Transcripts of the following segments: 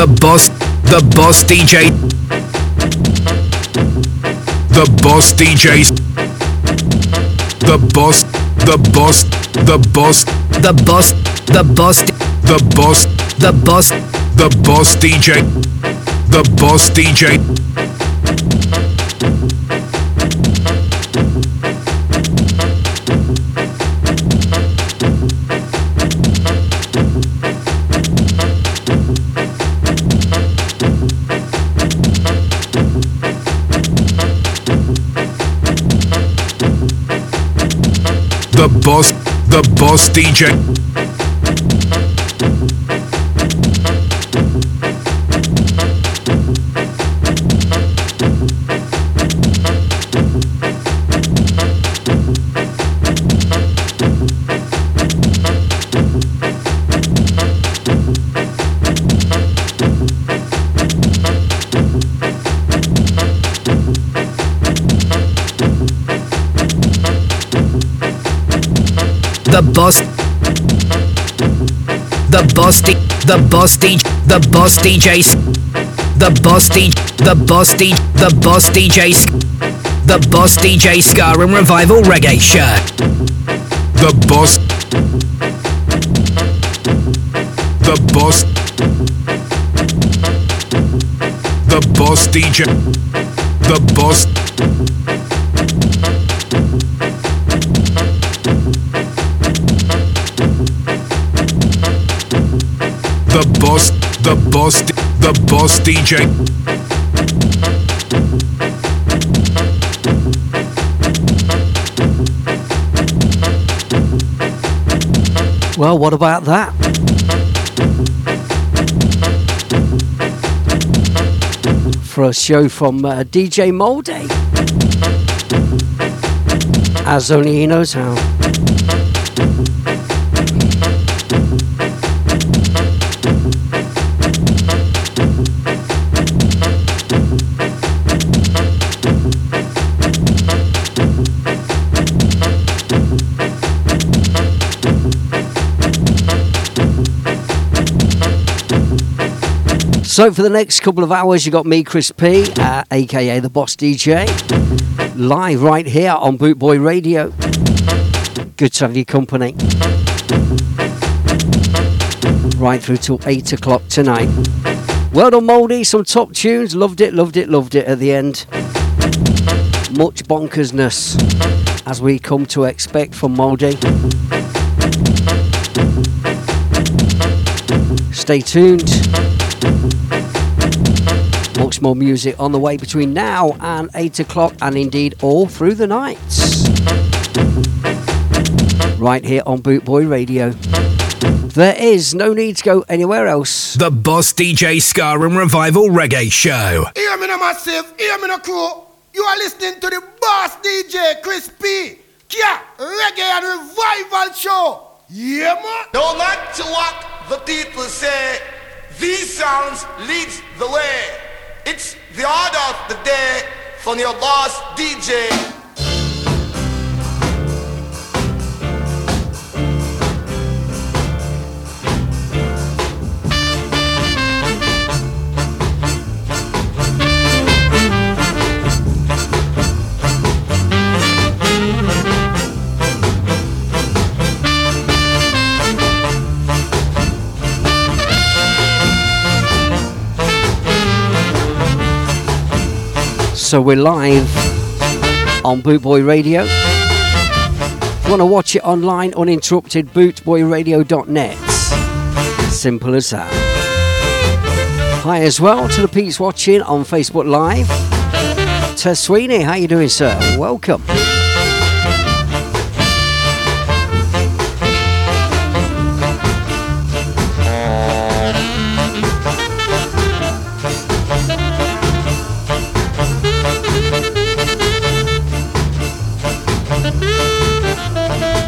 The boss, the boss DJ. The boss DJs. The boss, the boss, the boss, the boss, the boss, the boss, the boss, the boss DJ. The boss DJ. The boss, the boss DJ. The boss. The boss. The boss D. The boss DJs. The boss D. The boss D. The boss DJs. The boss DJ Ska and Revival Reggae Show. The boss. The boss. The boss DJ. The boss. The boss, the boss, the boss DJ. Well, what about that? For a show from uh, DJ Moldy. As only he knows how. So for the next couple of hours, you got me, Chris P, uh, aka the Boss DJ, live right here on Bootboy Radio. Good to have your company. Right through till eight o'clock tonight. Well done, Moldy. Some top tunes. Loved it, loved it, loved it. At the end, much bonkersness as we come to expect from Moldy. Stay tuned. Much more music on the way between now and 8 o'clock, and indeed all through the night. Right here on Bootboy Radio. There is no need to go anywhere else. The boss DJ Ska and Revival Reggae Show. Hear me no massive, hear me no crew. You are listening to the boss DJ Chris P. Kia, reggae and revival show. Yeah, man. No matter what the people say, these sounds leads the way. It's the order of the day from your boss DJ. So we're live on Bootboy Radio. If you want to watch it online, uninterrupted, bootboyradio.net. Simple as that. Hi as well to the peeps watching on Facebook Live. Tess Sweeney, how you doing, sir? Welcome.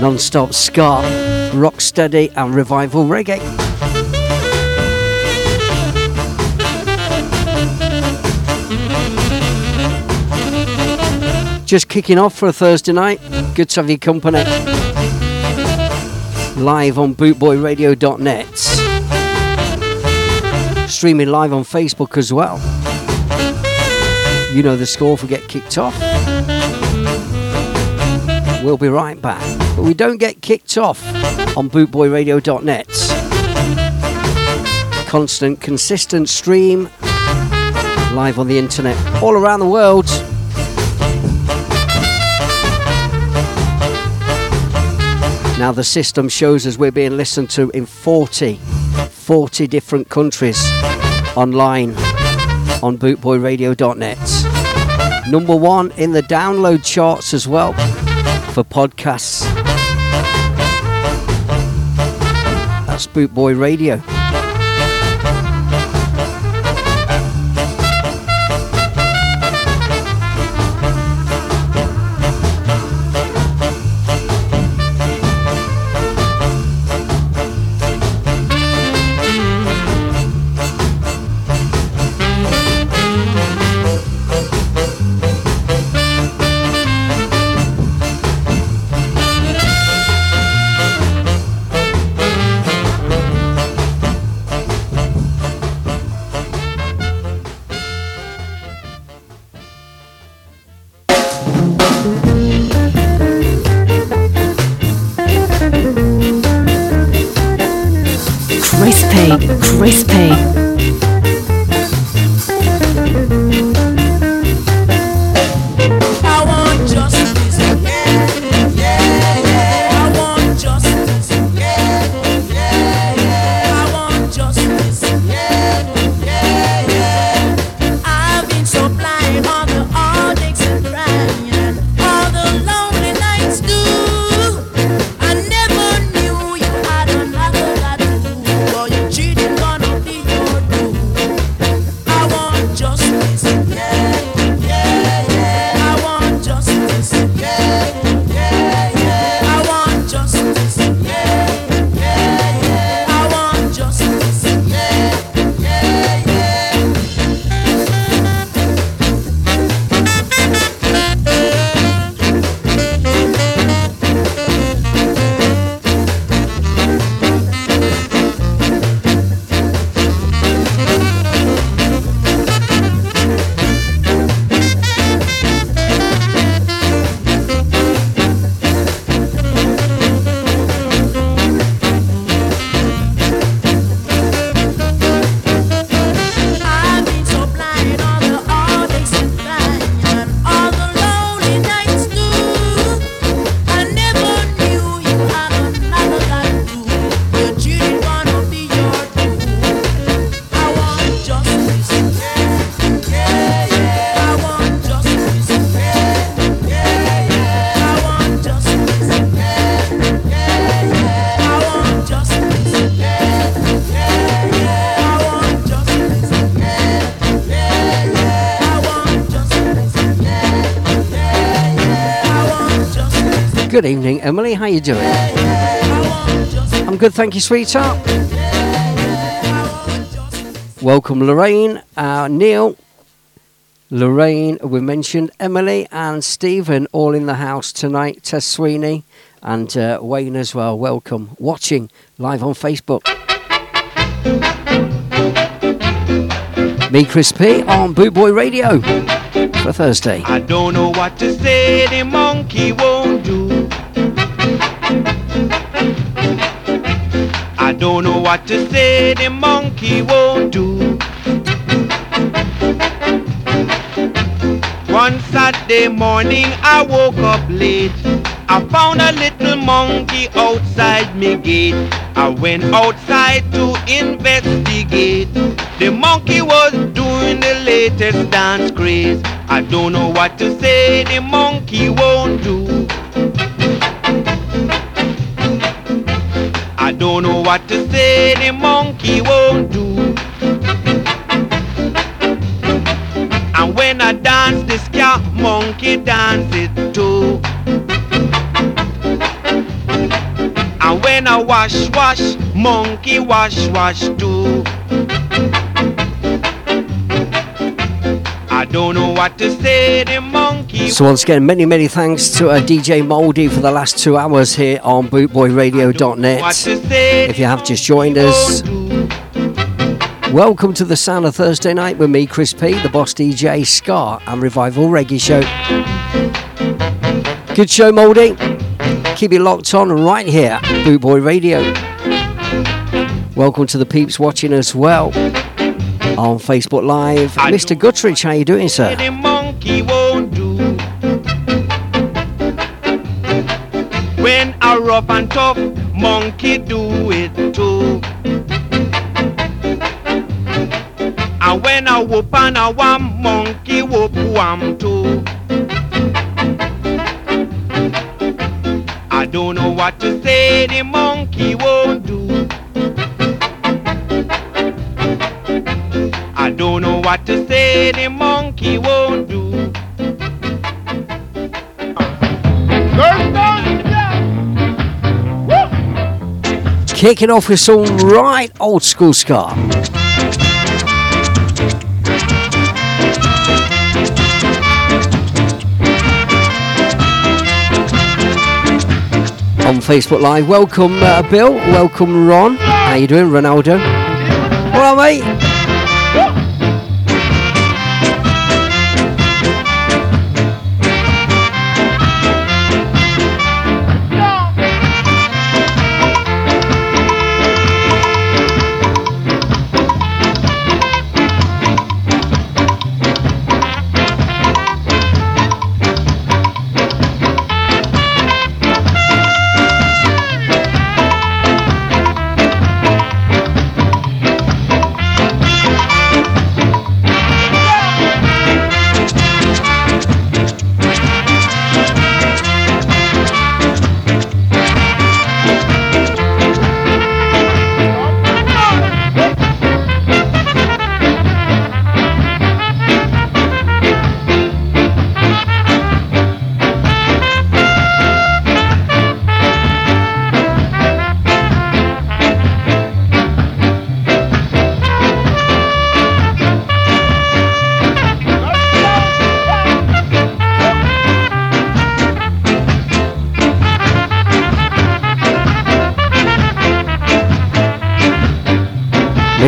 Non-stop ska, rocksteady and revival reggae. Just kicking off for a Thursday night. Good to have your company. Live on bootboyradio.net. streaming live on Facebook as well. You know the score we get kicked off. We'll be right back. But we don't get kicked off on bootboyradio.net. Constant, consistent stream live on the internet all around the world. Now the system shows us we're being listened to in 40, 40 different countries online on bootboyradio.net. Number one in the download charts as well for podcasts. That's Bootboy Radio. Good evening, Emily. How you doing? I'm good, thank you, sweetheart. Welcome, Lorraine, uh, Neil, Lorraine. We mentioned Emily and Stephen all in the house tonight. Tess Sweeney and uh, Wayne as well. Welcome, watching live on Facebook. Me, Chris P, on Bootboy Radio for Thursday. I don't know what to say, the monkey won't don't know what to say, the monkey won't do. One Saturday morning I woke up late. I found a little monkey outside me gate. I went outside to investigate. The monkey was doing the latest dance craze. I don't know what to say, the monkey won't do. Don't know what to say, the monkey won't do. And when I dance, the ska monkey dances too. And when I wash, wash, monkey wash, wash too. Don't know what to say, the monkey. So once again, many, many thanks to uh, DJ Moldy for the last two hours here on bootboyradio.net. If you have just joined us, Welcome to the sound of Thursday night with me, Chris P, the boss DJ, Ska, and Revival Reggae Show. Good show, Mouldy. Keep it locked on right here, Bootboy Radio. Welcome to the peeps watching as well on Facebook Live. I Mr. Guttridge, how you doing, sir? The monkey won't do. When a rough and tough monkey do it too. And when a whoop and a wham monkey whoop wham too. I don't know what to say, the monkey won't do. I don't know what to say, the monkey won't do. Kicking off with some right old school ska. On Facebook Live, welcome uh, Bill, welcome Ron. How you doing, Ronaldo? All right, mate.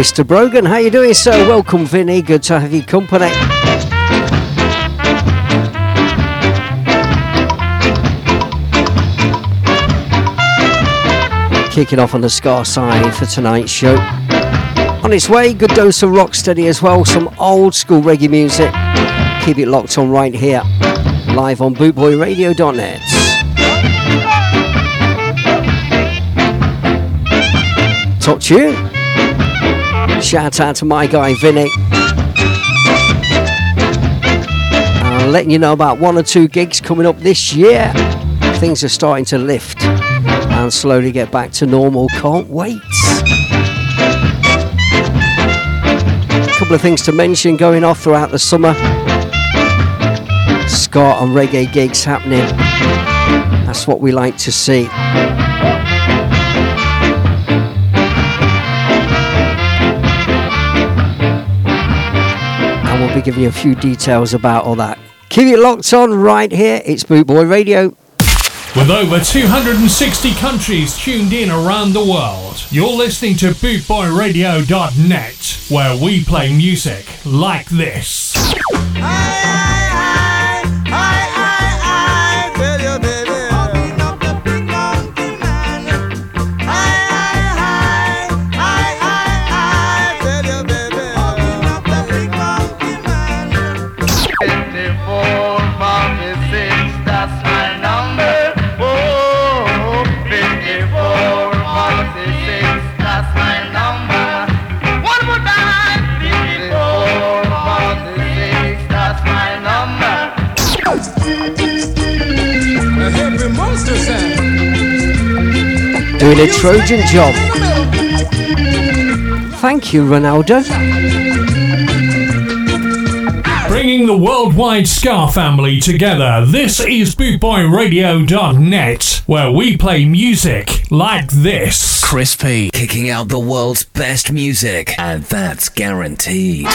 Mr. Brogan, how you doing, sir? Welcome, Vinny. Good to have you company. Kicking off on the Ska side for tonight's show. On its way, good dose of rock steady as well, some old school reggae music. Keep it locked on right here, live on bootboyradio.net. Talk to tune. Shout out to my guy Vinny. Uh, letting you know about one or two gigs coming up this year. Things are starting to lift and slowly get back to normal. Can't wait. A couple of things to mention going off throughout the summer. Ska and reggae gigs happening. That's what we like to see. Be giving you a few details about all that. Keep it locked on right here. It's Bootboy Radio. With over 260 countries tuned in around the world, you're listening to BootboyRadio.net, where we play music like this. That's Doing a Trojan job. Thank you, Ronaldo. Bringing the worldwide Ska family together, this is BootboyRadio.net, where we play music like this. Chris P kicking out the world's best music, and that's guaranteed.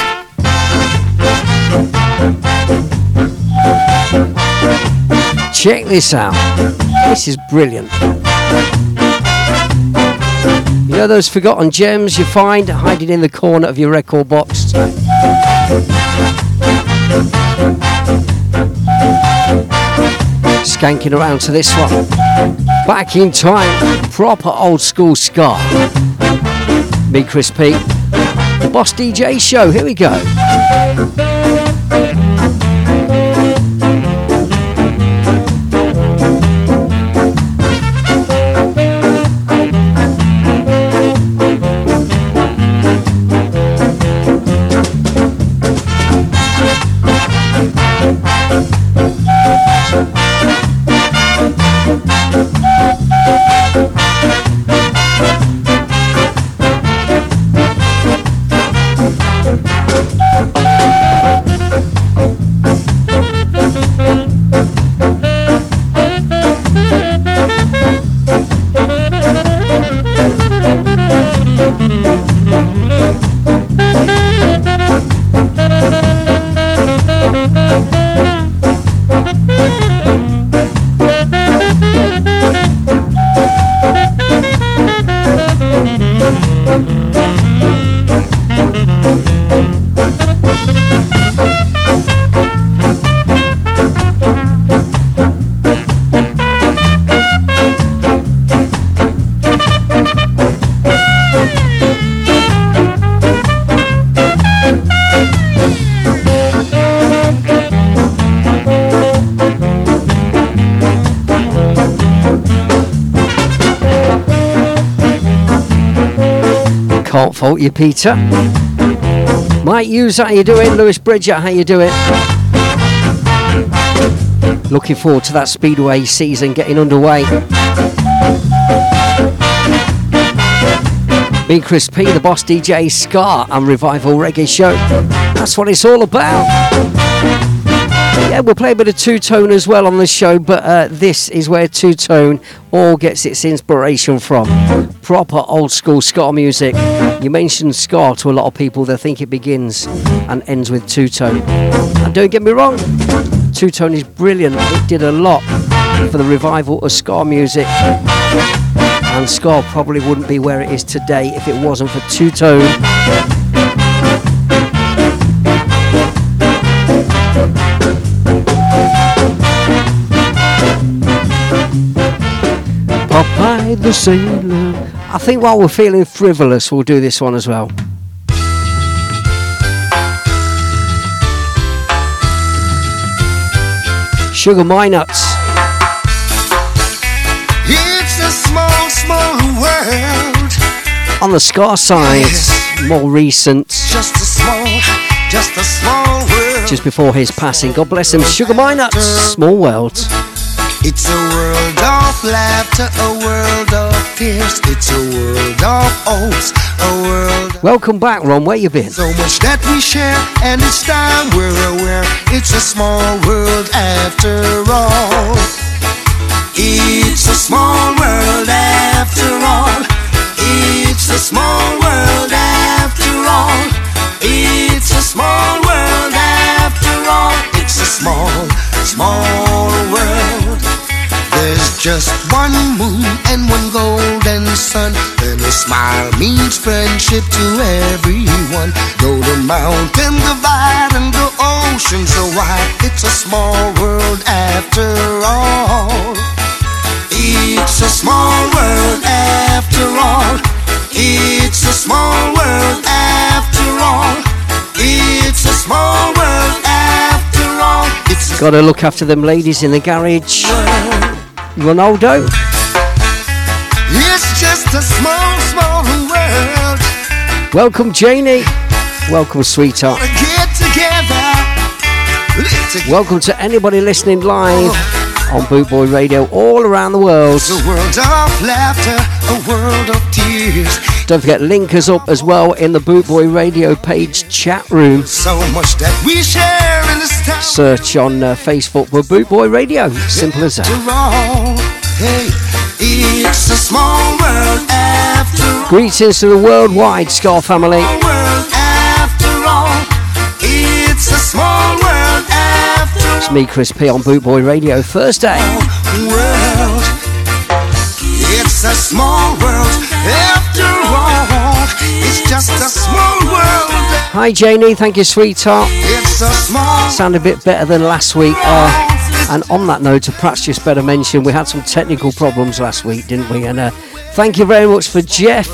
Check this out. This is brilliant. You know those forgotten gems you find hiding in the corner of your record box? Skanking around to this one. Back in time, proper old school ska. Me, Chris P. The Boss DJ Show, here we go. Fault you, Peter. Mike Hughes, how you doing? Lewis Bridger, how you doing? Looking forward to that Speedway season getting underway. Me, Chris P, the boss DJ, Ska, and Revival Reggae Show. That's what it's all about. Yeah, we'll play a bit of two tone as well on the show, but uh, this is where two tone all gets its inspiration from. Proper old school ska music. You mention ska to a lot of people, they think it begins and ends with two tone. And don't get me wrong, two tone is brilliant. It did a lot for the revival of ska music. And ska probably wouldn't be where it is today if it wasn't for two tone. The Sailor. I think while we're feeling frivolous, we'll do this one as well. Sugar Minott. It's a small, small world. On the Ska side, more recent, Just a small, just a small world. just before his passing. God bless him. Sugar Minott, Small World. It's a world of laughter, a world of tears. It's a world of hopes, a world. Welcome back, Ron. Where you been? So much that we share, and it's time we're aware. It's a small world after all. It's a small world after all. It's a small world after all. It's a small world after all. It's a small, small world. There's just one moon and one golden sun. And a smile means friendship to everyone. Though the mountain divide and the ocean so wide, it's a small world after all. It's a small world after all. It's a small world after all. It's a small world after all. Gotta look after them ladies in the garage. Ronaldo. It's just a small, small world. Welcome, Janie. Welcome, sweetheart. Get together. Together. Welcome to anybody listening live on Bootboy Radio all around the world. It's a world of laughter, a world of tears. Don't forget, link us up as well in the Bootboy Radio page chat room. So much that we share in this town. Search on uh, Facebook for Bootboy Radio. Simple as that. Hey, it's a small world after all. Greetings to the worldwide Ska family. World after all. It's a small world after It's me, Chris P, on Bootboy Radio Thursday. world. It's a small world just a small world. Hi, Janie. Thank you, sweetheart. It's a small Sound a bit better than last week. Uh, and on that note, perhaps just better mention we had some technical problems last week, didn't we? And uh, thank you very much for Jeff,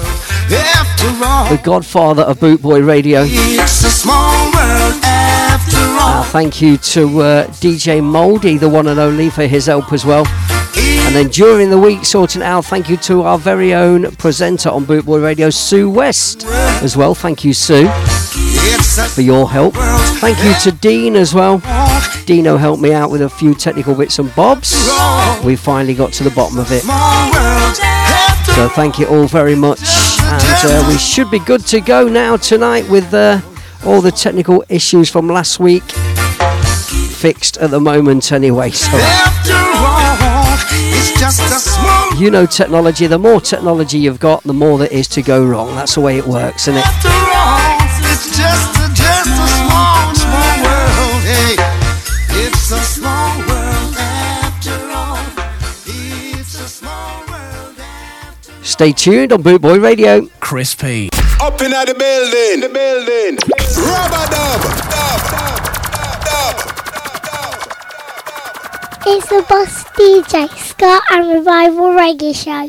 the godfather of Bootboy Radio. It's a small world. Uh, thank you to uh, DJ Moldy, the one and only, for his help as well. And then during the week, sorting out, thank you to our very own presenter on Bootboy Radio, Sue West, as well. Thank you, Sue, for your help. Thank you to Dean as well. Dino helped me out with a few technical bits and bobs. We finally got to the bottom of it. So thank you all very much. And uh, we should be good to go now tonight with uh, all the technical issues from last week fixed at the moment anyway. So you know technology, the more technology you've got, the more there is to go wrong. That's the way it works, isn't it? After all, it's just a, just a small, small world. Hey, it's a small world after all. It's a small world after Stay tuned on Bootboy Radio. Chris P. Up in the building, the building. Rubber dub, dub, dub, It's the Boss DJ Ska and Revival Reggae Show.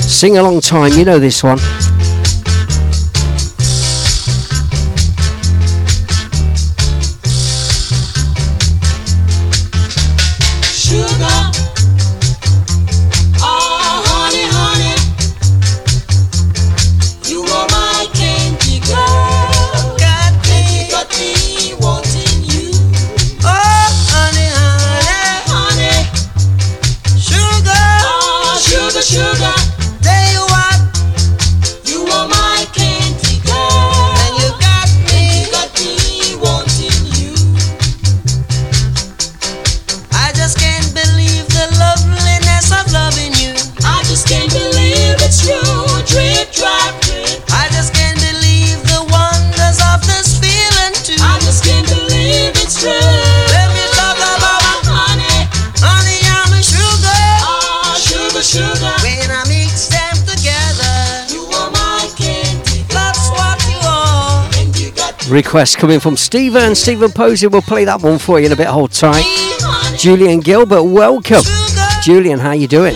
Sing along time, you know this one. Request coming from Stephen. Stephen Posey will play that one for you in a bit. Hold tight. Julian Gilbert, welcome. Sugar. Julian, how you doing?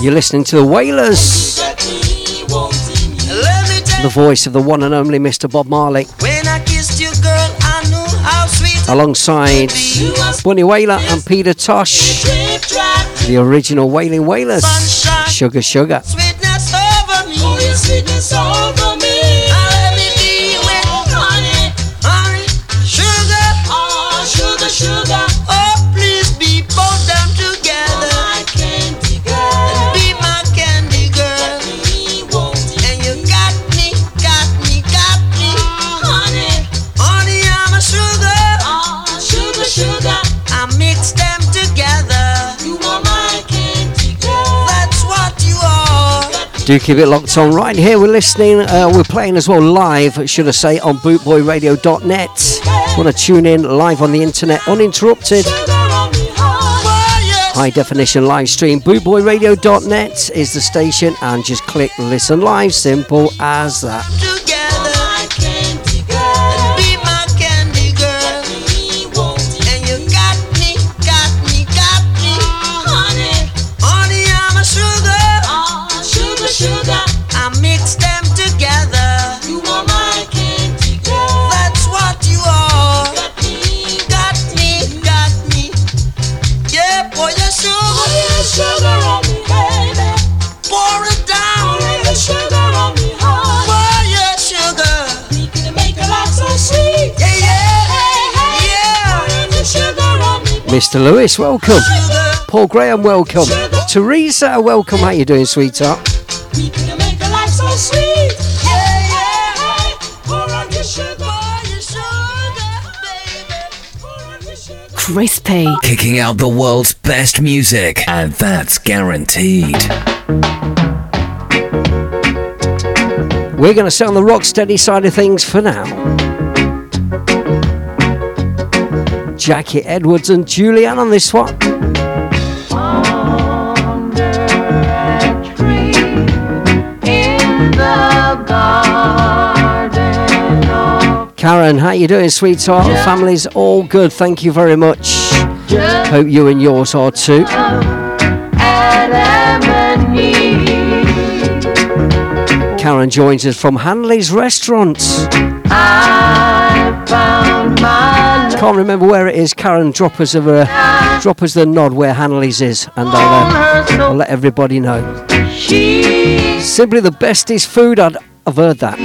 You're listening to the Wailers, the voice of the one and only Mr. Bob Marley, you, girl, alongside. Bunny Wailer and Peter Tosh, the original Wailing Wailers. Sugar, sugar. Do keep it locked on right here. We're listening, uh, we're playing as well live, should I say, on bootboyradio.net. Want to tune in live on the internet uninterrupted. High definition live stream. Bootboyradio.net is the station, and just click listen live. Simple as that. Mr. Lewis, welcome. Paul Graham, welcome. Teresa, welcome. How you doing, sweetheart? We can make a life so sweet. Yeah, yeah. Pour on your sugar. Pour your sugar, baby. Pour on your sugar. Chris P. Kicking out the world's best music, and that's guaranteed. We're going to stay on the rock steady side of things for now. Jackie Edwards and Julianne on this one. Karen, how you doing, sweetheart? Family's all good, thank you very much. Hope you and yours are too. Karen joins us from Hanley's Restaurant. Can't remember where it is. Karen, drop us a uh, drop us the nod where Hanley's is, and I'll, uh, I'll let everybody know. Simply the bestest food. I'd, I've heard that.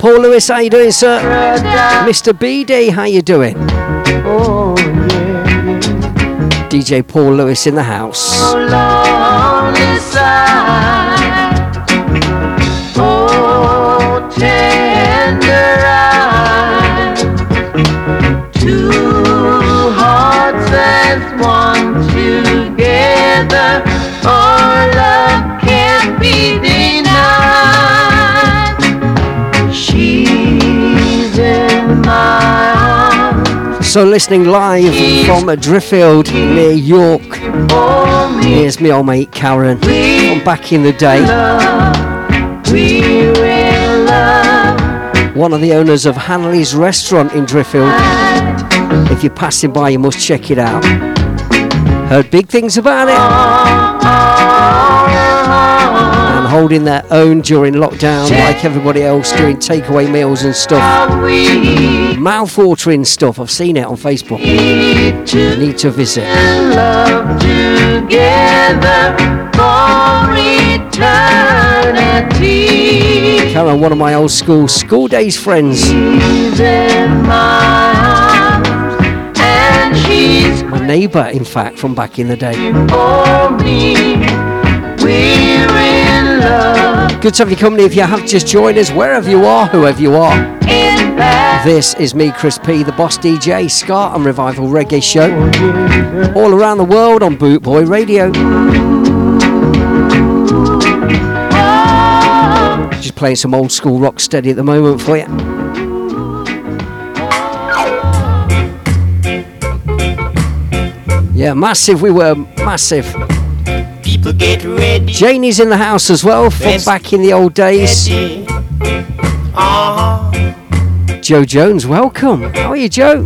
Paul Lewis, how you doing, sir? Mr. BD, how you doing? DJ Paul Lewis in the house. one arms. So listening live from Driffield near York. Here's me old mate Karen from back in the day. One of the owners of Hanley's restaurant in Driffield. If you're passing by, you must check it out. Heard big things about it. Holding their own during lockdown, like everybody else, doing takeaway meals and stuff. Mouth-watering stuff. I've seen it on Facebook. Need to visit. Karen, one of my old school school days friends. My arms, and she's My neighbour, in fact, from back in the day. Love. Good to have you company if you have just joined us, wherever you are, whoever you are. This is me, Chris P, the boss DJ, Ska and Revival Reggae Show. All around the world on Bootboy Radio. Just playing some old school rock steady at the moment for you. Yeah, massive, we were massive. People get ready. Janie's in the house as well from back in the old days. Uh-huh. Joe Jones, welcome. How are you, Joe?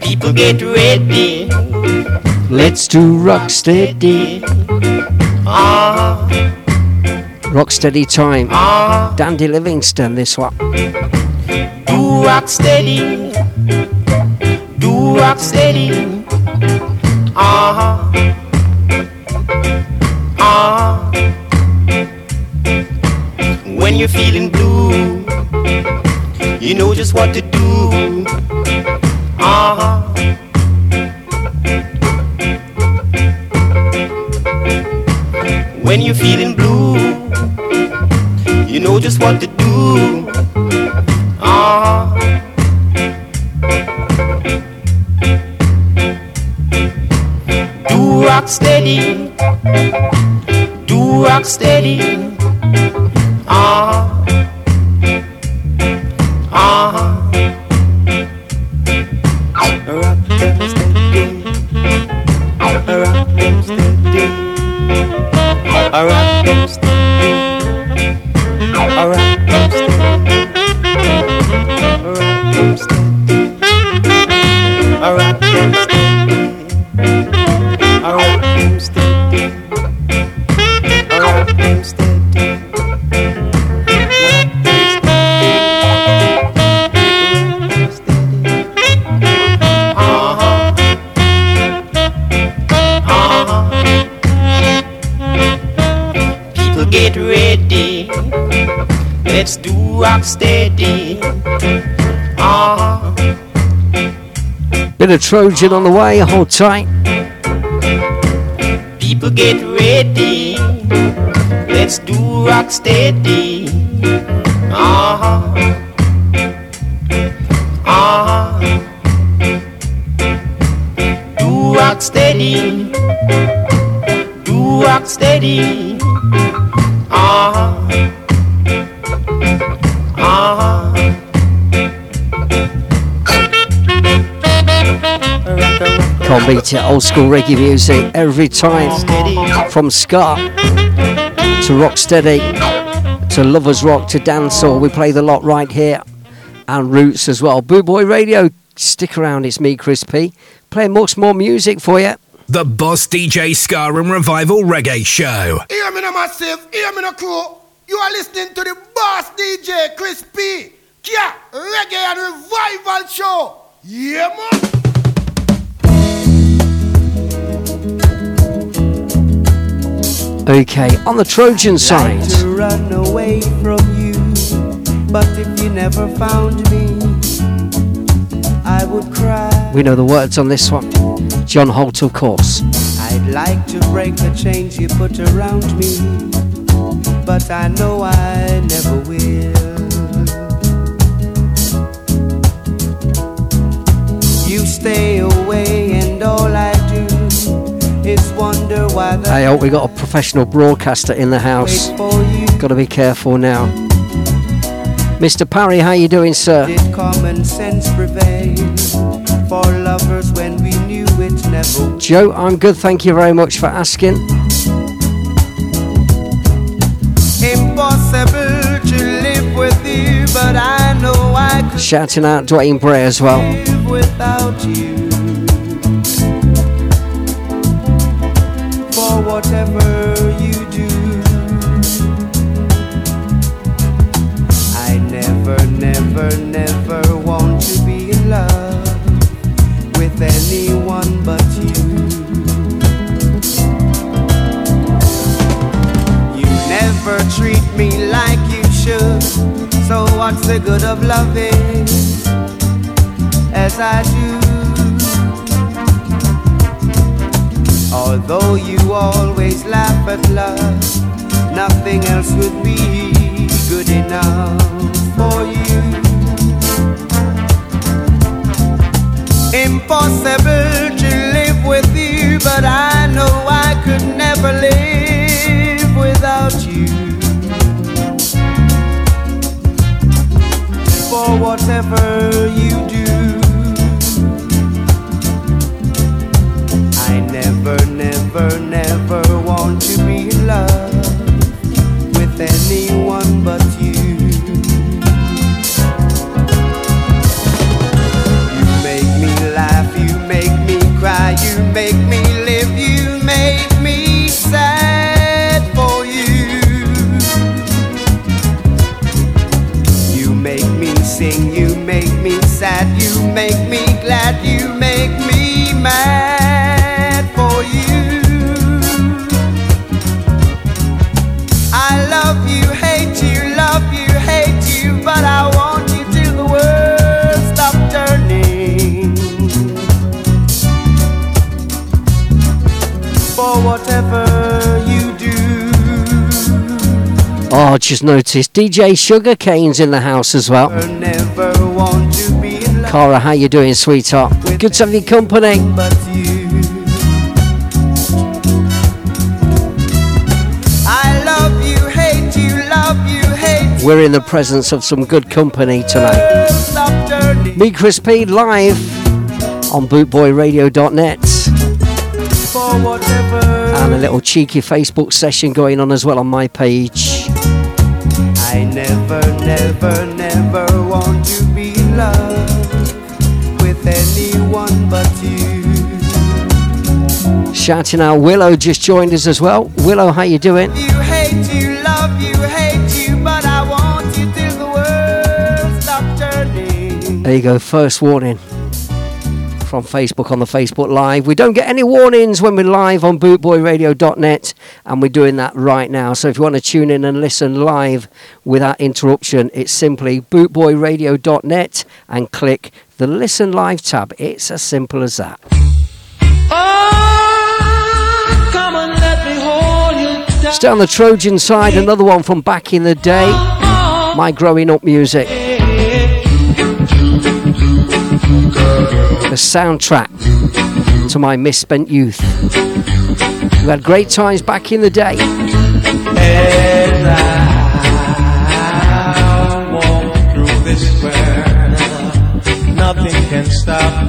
People get ready. Let's do rock steady. Uh-huh. Rock steady time. Uh-huh. Dandy Livingstone, this one. Do rock steady. Do rock steady. Uh-huh. Uh-huh. When you're feeling blue, you know just what to do. Uh-huh. When you're feeling blue, you know just what to do. Rock steady. Do rock steady. Uh-huh. Uh-huh. Rock them steady. Rock them steady. Rock them steady. Steady. Uh-huh. Bit of Trojan on the way, hold tight. People get ready. Let's do rock steady. Beat it. Old school reggae music every time. From ska to rocksteady to lovers rock to dancehall. We play the lot right here. And roots as well. Boot Boy Radio. Stick around. It's me, Chris P. Playing much more music for you. The Boss DJ Ska and Revival Reggae Show. Hear me no massive, hear me no crew. You are listening to the boss DJ Chris P. Kia Reggae and Revival Show. Yeah, man. Okay, on the Trojan side. Like to run away from you, but if you never found me, I would cry. We know the words on this one. John Holt, of course. I'd like to break the chains you put around me, but I know I never will. You stay away, and all I Hey, oh, we got a professional broadcaster in the house. wait for you Got to be careful now. Mr. Parry, how you doing, sir? did common sense prevail for lovers when we knew it never. Joe, I'm good. Thank you very much for asking. Impossible to live with you, but I know I could Shouting out Dwayne Bray as well. Whatever you do, I never, never, never want to be in love with anyone but you. You never treat me like you should. So what's the good of loving as I do? Although you always laugh at love, nothing else would be good enough for you. Impossible to live with you, but I know I could never live without you. For whatever you make me mad for you. I love you, hate you, love you, hate you, but I want you till the world stop turning. For whatever you do. Oh, just noticed DJ Sugarcane's in the house as well. Cara, how you doing, sweetheart? Good to have your company. but you. I love you, hate you, love you, hate We're in the presence of some good company tonight. you, stop turning. Me, Chris P, live on bootboyradio.net. And a little cheeky Facebook session going on as well on my page. I never, never, never want to be in love with anyone but you. Shouting out Willow just joined us as well. Willow, how you doing? You hate you, love you, hate you, but I want you till the world stop turning. There you go, first warning from Facebook on the Facebook Live. We don't get any warnings when we're live on bootboyradio.net, and we're doing that right now. So if you want to tune in and listen live without interruption, it's simply bootboyradio.net and click the Listen Live tab. It's as simple as that. Oh, come and let me hold you down. Stay on the Trojan side, another one from back in the day. My growing up music. The soundtrack to my misspent youth. We had great times back in the day. As I walk through this nothing can stop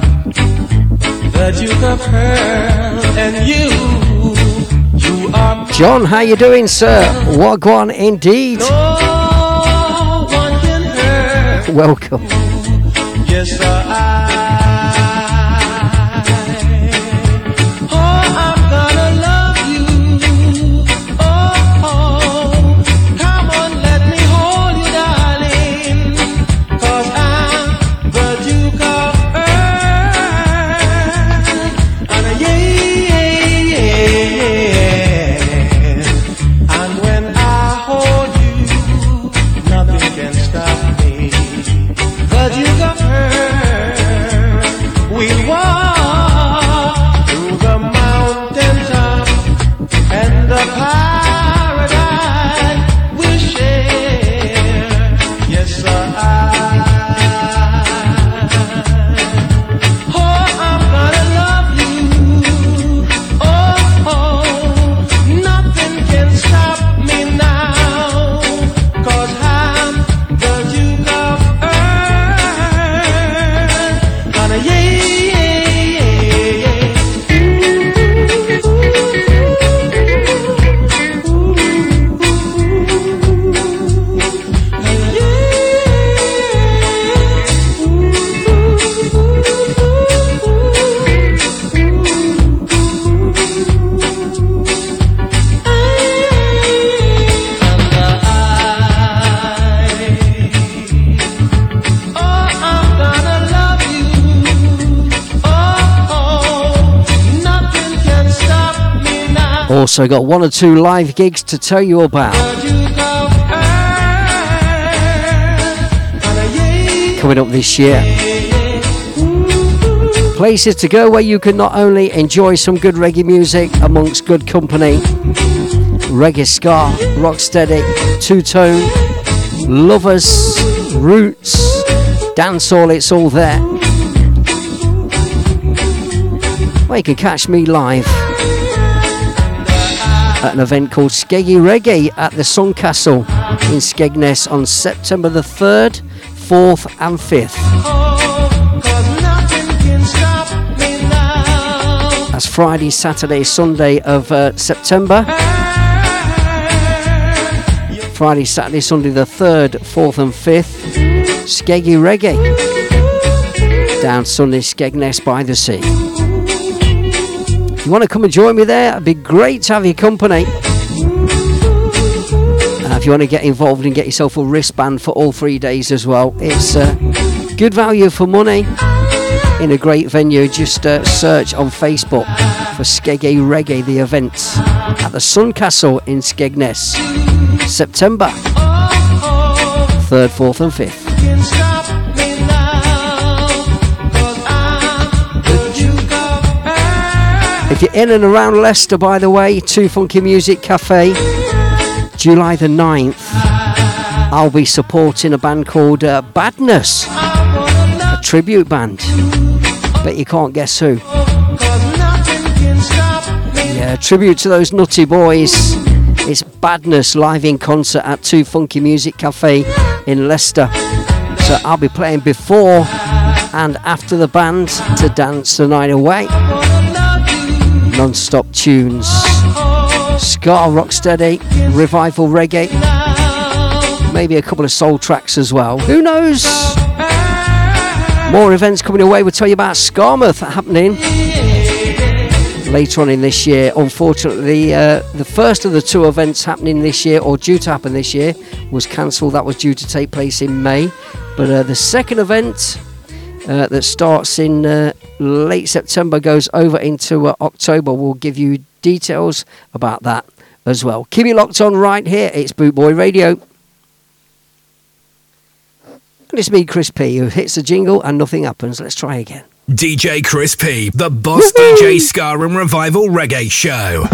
the Duke of Earl, and you, you are John, how you doing, sir? Wagwan indeed. no one can hurt. Welcome. Yes, sir, Also got one or two live gigs to tell you about. Coming up this year. Places to go where you can not only enjoy some good reggae music amongst good company, reggae ska, rocksteady, two tone, lovers, roots, dancehall, it's all there. Well, you can catch me live at an event called Skeggy Reggae at the Sun Castle in Skegness on September the 3rd, 4th, and 5th. That's Friday, Saturday, Sunday of uh, September. Friday, Saturday, Sunday, the 3rd, 4th, and 5th. Skeggy Reggae. Down Sunday, Skegness by the sea. You want to come and join me there, it'd be great to have your company. If you want to get involved and get yourself a wristband for all three days as well, it's uh, good value for money in a great venue. Just uh, search on Facebook for Skeggy Reggae, the event at the Sun Castle in Skegness, September 3rd, 4th, and 5th. You're in and around Leicester, by the way, Two Funky Music Cafe, July the 9th, I'll be supporting a band called uh, Badness, a tribute band. But you can't guess who. Yeah, tribute to those nutty boys. It's Badness live in concert at Two Funky Music Cafe in Leicester. So I'll be playing before and after the band to dance the night away. Non-stop tunes, ska, rocksteady, revival reggae, maybe a couple of soul tracks as well. Who knows? More events coming away. We'll tell you about Skamouth happening later on in this year. Unfortunately, uh, the first of the two events happening this year, or due to happen this year, was cancelled. That was due to take place in May. But uh, the second event uh, that starts in uh, late September goes over into uh, October. We'll give you details about that as well. Keep it locked on right here. It's Bootboy Radio. And it's me, Chris P, who hits the jingle and nothing happens. Let's try again. DJ Chris P, the Boss DJ Ska and Revival Reggae Show.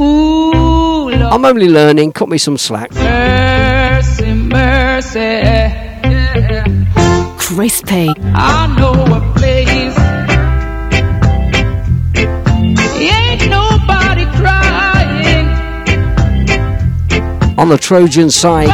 Ooh, I'm only learning. Cut me some slack. mercy, mercy. Chris P. I know a place. Ain't nobody crying, On the Trojan side,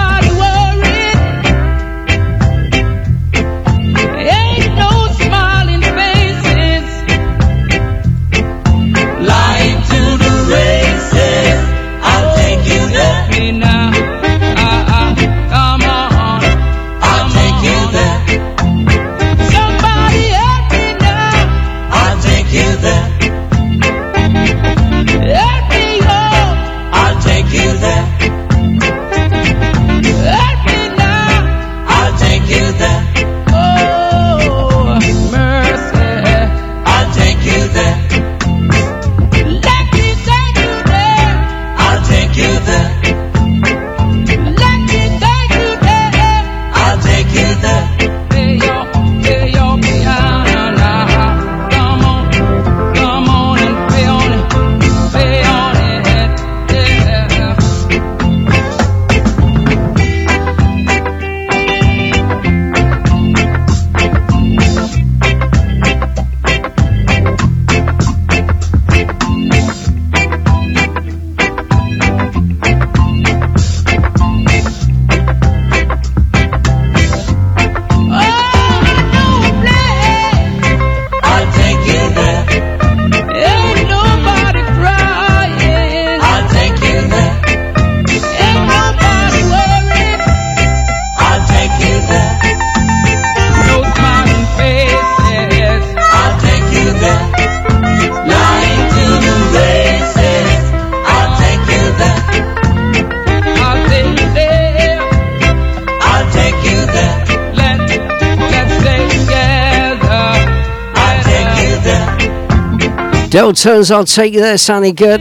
Turns, I'll take you there, sounding good.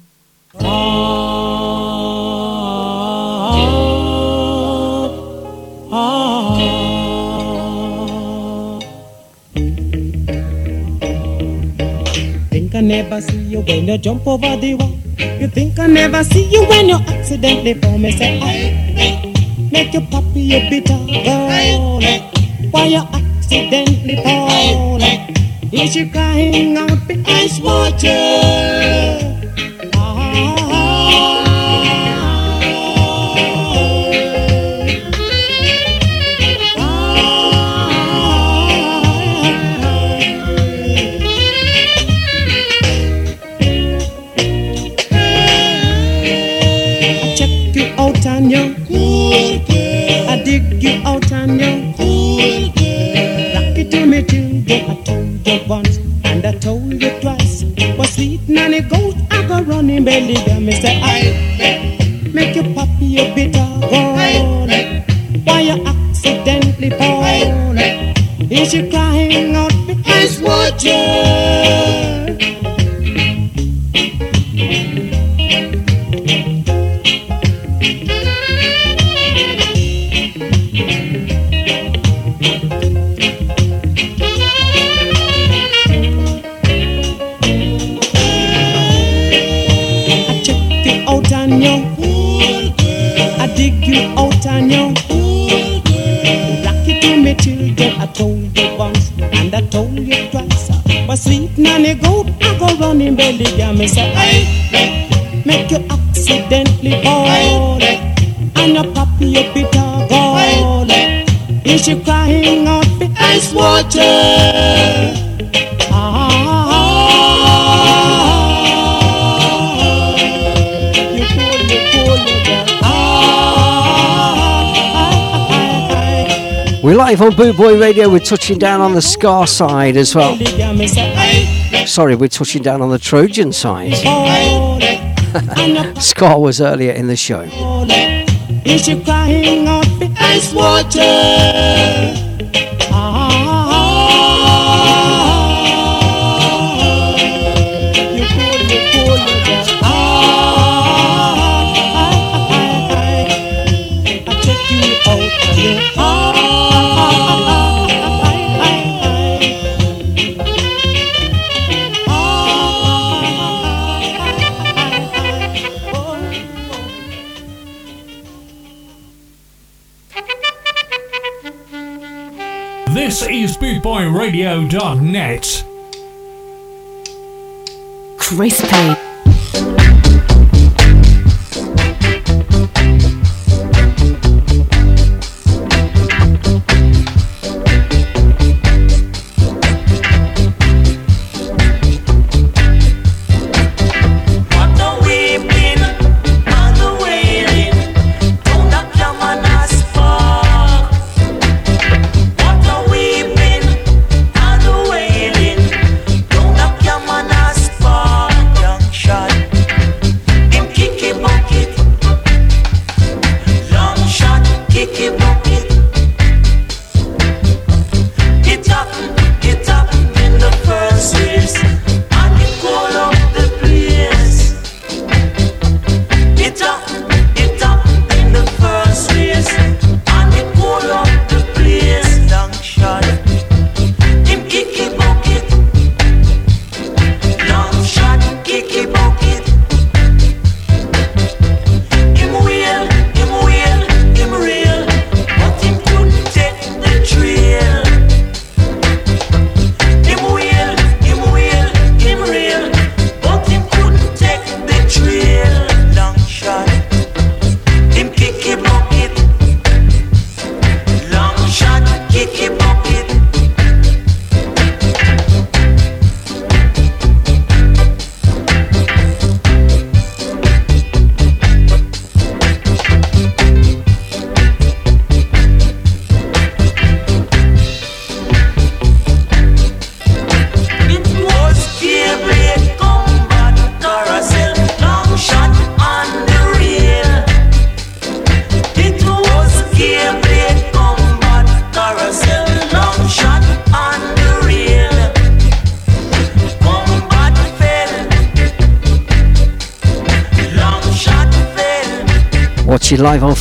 jump over the wall. You think I never see you when you accidentally fall me say I make your puppy a bitter girl. Eh? Why you accidentally fall? Eh? Is she crying out because water? belly down, me say I make you pop your bitter. Live on Boot Boy Radio. We're touching down on the Ska side as well. Sorry, we're touching down on the Trojan side. Ska was earlier in the show. bootboyradio.net. Chris P.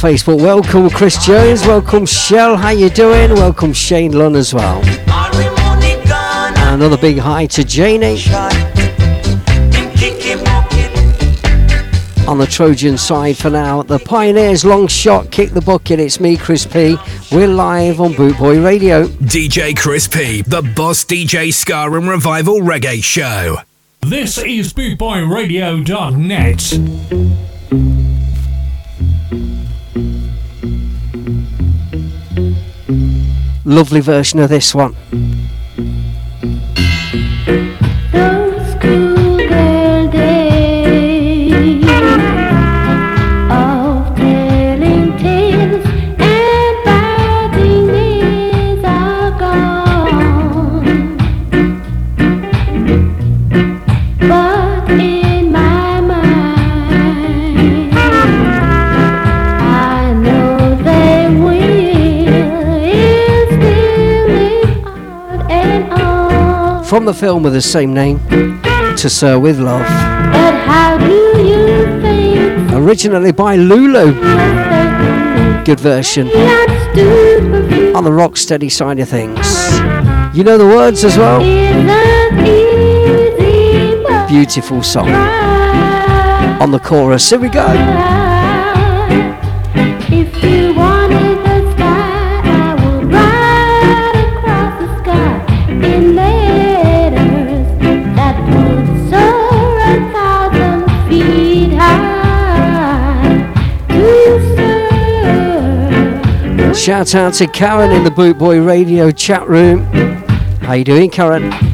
Facebook. Welcome, Chris Jones. Welcome, Shell. How you doing? Welcome, Shane Lunn as well. And another big hi to Janie on the Trojan side for now. The Pioneers long shot, kick the bucket. It's me, Chris P. We're live on Boot Boy Radio. DJ Chris P, the Boss DJ Ska and Revival Reggae Show. This is bootboyradio.net. Lovely version of this one. Film with the same name, To Sir With Love. But how do you think Originally by Lulu. Good version. On the rock steady side of things. You know the words as well? Beautiful song. On the chorus, here we go. Shout out to Karen in the Bootboy Radio chat room. How you doing, Karen?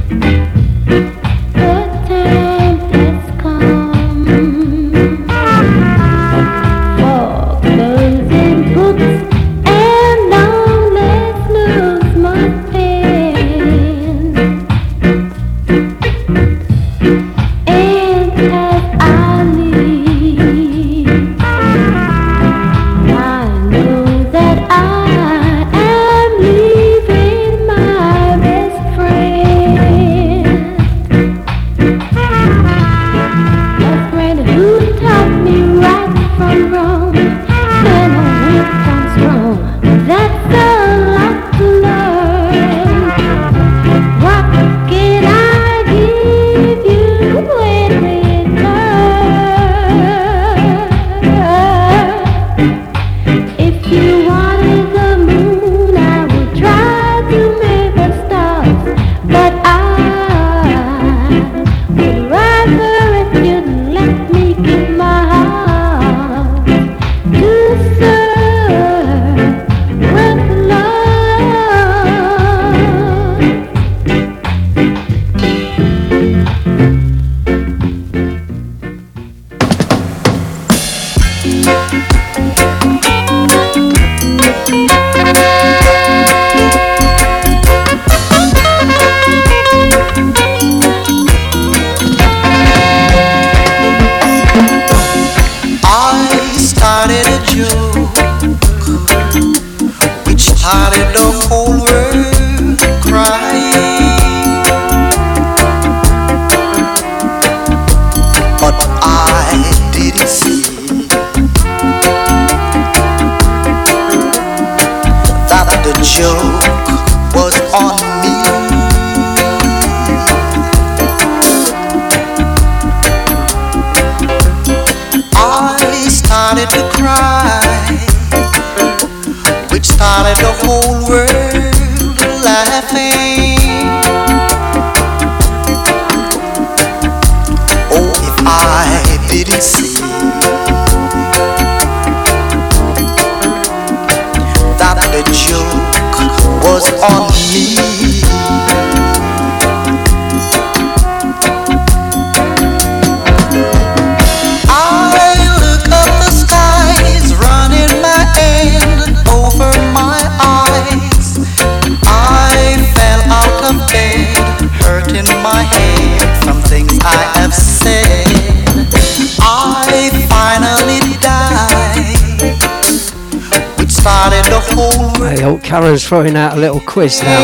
Karen's throwing out a little quiz now.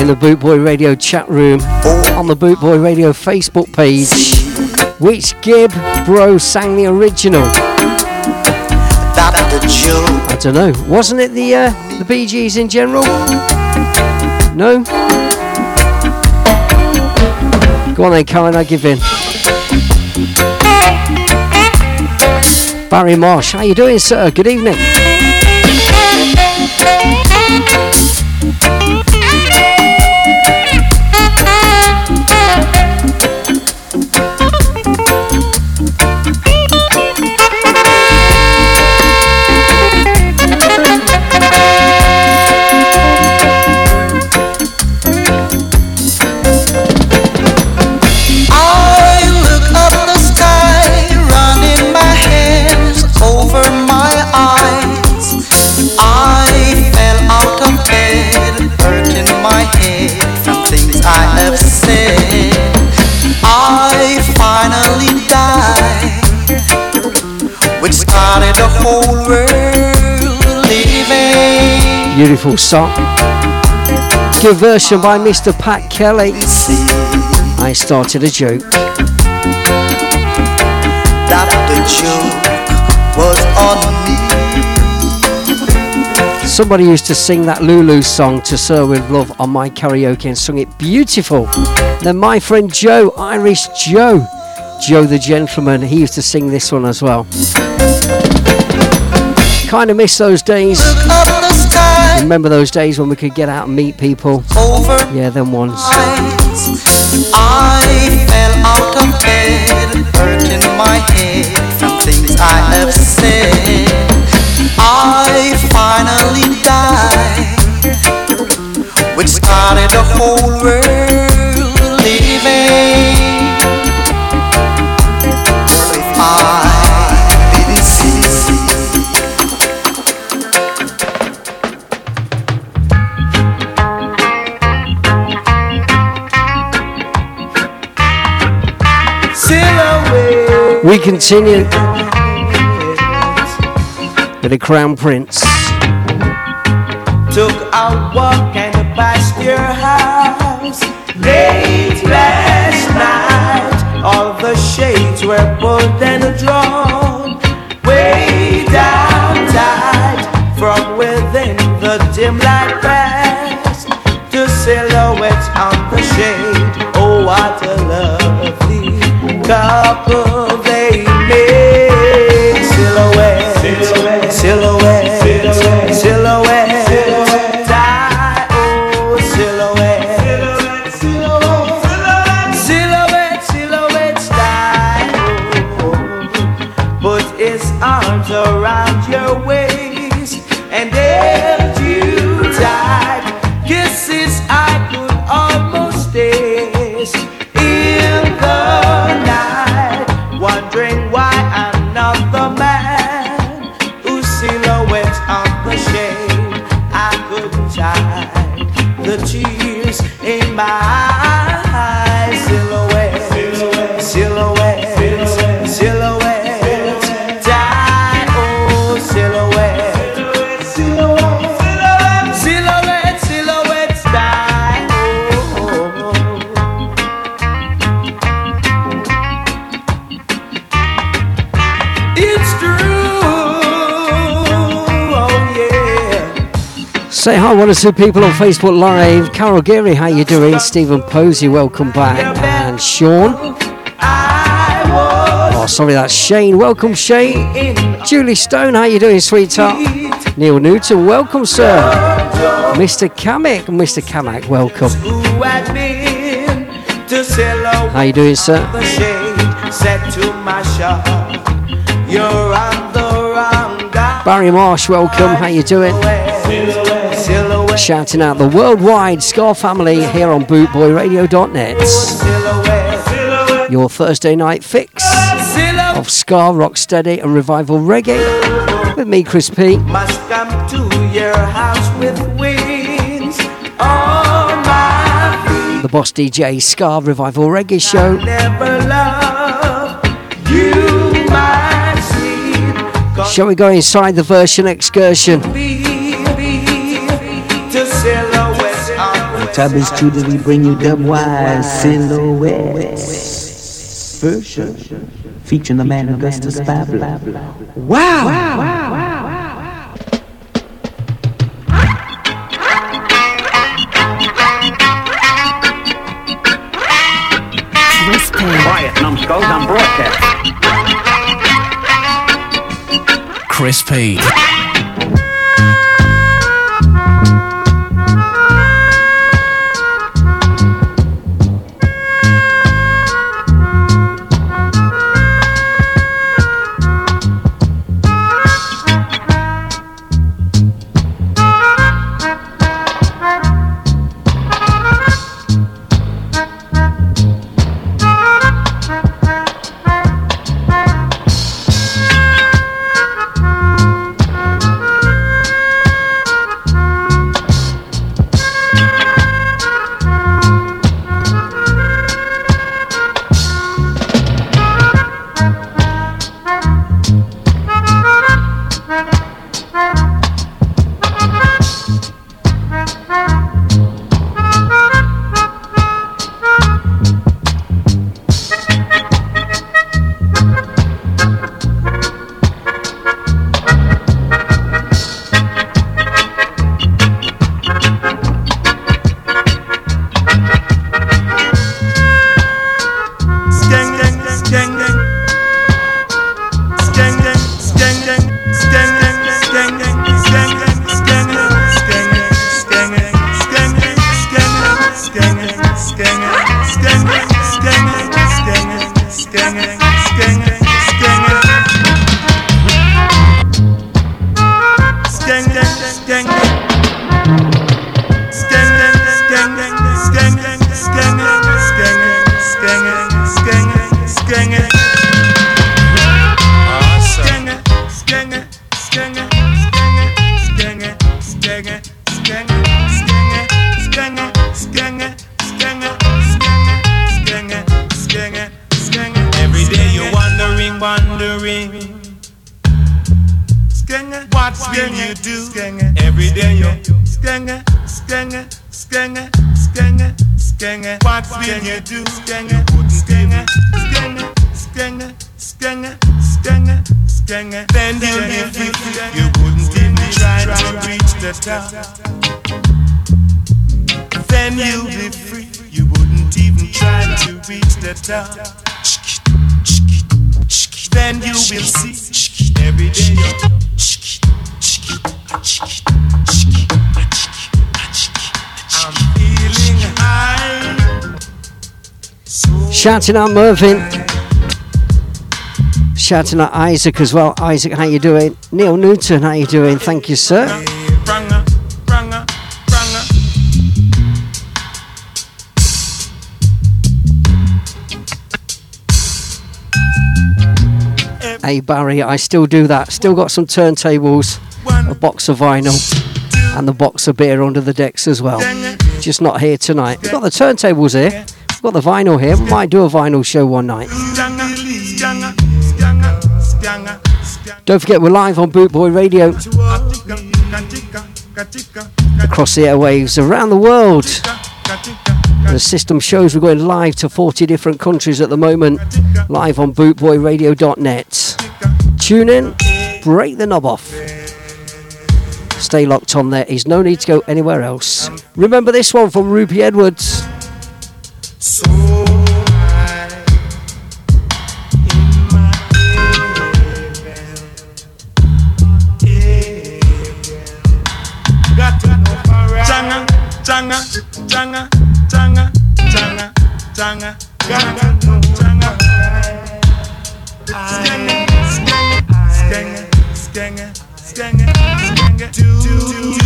In the Bootboy Radio chat room, on the Bootboy Radio Facebook page. Which Gibb bro sang the original? I don't know. Wasn't it the uh, the Bee Gees in general? No. Go on then, Karen. I give in. Barry Marsh, how you doing, sir? Good evening. Música Beautiful song. Good version by Mr. Pat Kelly. I started a joke. That the joke was on me. Somebody used to sing that Lulu song to Sir with Love on my karaoke and sung it beautiful. Then my friend Joe, Irish Joe, Joe the gentleman, he used to sing this one as well. Kind of miss those days. Up the sky Remember those days when we could get out and meet people? over Yeah, them ones. I fell out of bed, hurting my head from things I have said. I finally died, which started the whole world We continue with the Crown Prince. Took a walk and passed your house late last night. All the shades were pulled and drawn way down tight from within the dim light past two silhouettes on the shade. Oh, what a lovely couple Say hi, one or two people on Facebook Live. Carol Geary, how you doing? Stephen Posey, welcome back. And Sean. Oh, sorry, that's Shane. Welcome, Shane. Julie Stone, how you doing, sweetheart? Neil Newton, welcome, sir. Mr. Kamek, Mr. Kamak, welcome. To How you doing, sir? to. Barry Marsh, welcome. How you doing? Shouting out the worldwide Ska family here on bootboyradio.net. Your Thursday night fix of Ska, Rocksteady and Revival Reggae with me, Chris P. must come to your house with wings on my feet. The Boss DJ Ska Revival Reggae Show. You, my sweet. Cause Shall we go inside the version excursion? On Tabby Studio, we bring you dubwise silhouettes. Version featuring the man Augustus Pablo. Wow! Wow. wow. wow. Quiet, numbskulls, I'm broadcast. Chris Skenge, skenge, skenge, skenge, skenge, skenge, skenge. Then you'll be free. You wouldn't even try to reach the top. Then you'll be free. You wouldn't even try to reach the top. Then you will see every day. Shouting out Mervyn. Shouting out Isaac as well. Isaac, how you doing? Neil Newton, how you doing? Thank you, sir. Hey Barry, I still do that. Still got some turntables, a box of vinyl, and the box of beer under the decks as well. Just not here tonight. We've got the turntables here. We've got the vinyl here. Might do a vinyl show one night. Don't forget we're live on Bootboy Radio across the airwaves around the world. The system shows we're going live to 40 different countries at the moment, live on bootboyradio.net. Tune in, break the knob off. Stay locked on there. There's no need to go anywhere else. Remember this one from Ruby Edwards. Skanga, skanga, skanga, skanga, do, do, do.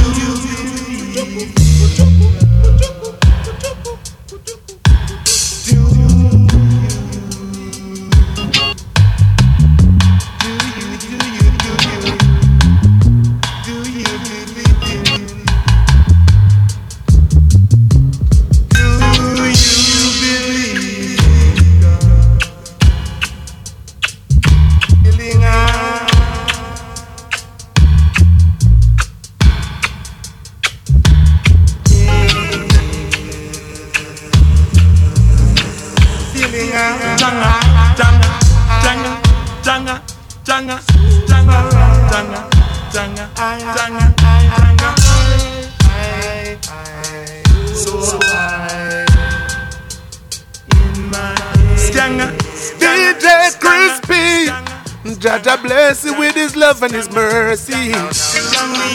Love and his mercy.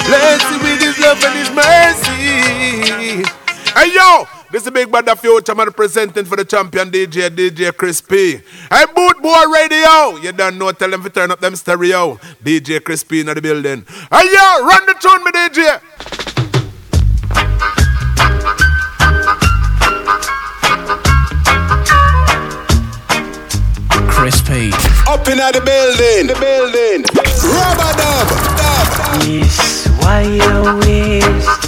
Bless you with his love and his mercy. Hey yo, this is the big brother future man presenting for the champion DJ, DJ Crispy. Hey boot boy radio, you don't know, tell them to turn up them stereo. DJ Crispy in the building. Hey yo, run the tune me DJ. Crispy. Up in the building, the building. Rubber dub, dub. Yes, why you waste?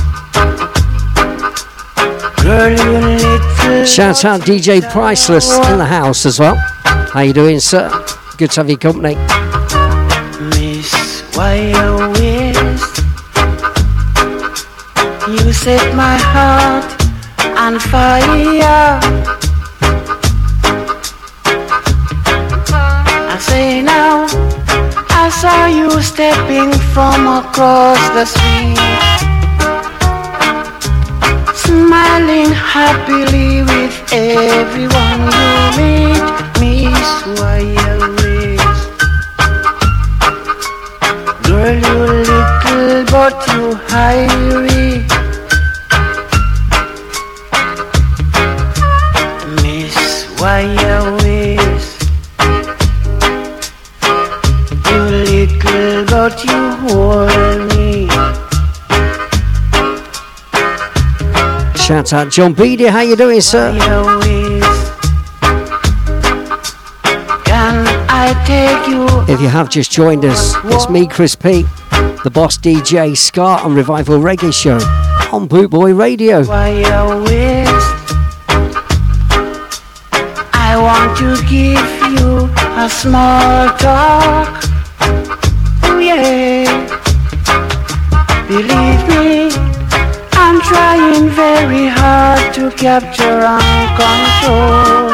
Girl, you little. Shout out DJ Priceless in the house as well. How you doing, sir? Good to have your company. Miss, why you waste? You set my heart on fire. Stepping from across the street, smiling happily with everyone you meet. Miss, waste? Girl, you little but you hairy. Miss, why you shout out John Beady. How you doing, sir? If you have just joined us, it's me, Chris P, the boss DJ Ska on Revival Reggae Show on Bootboy Radio. I want to give you a small talk. Oh, yeah. Believe me trying very hard to capture and control.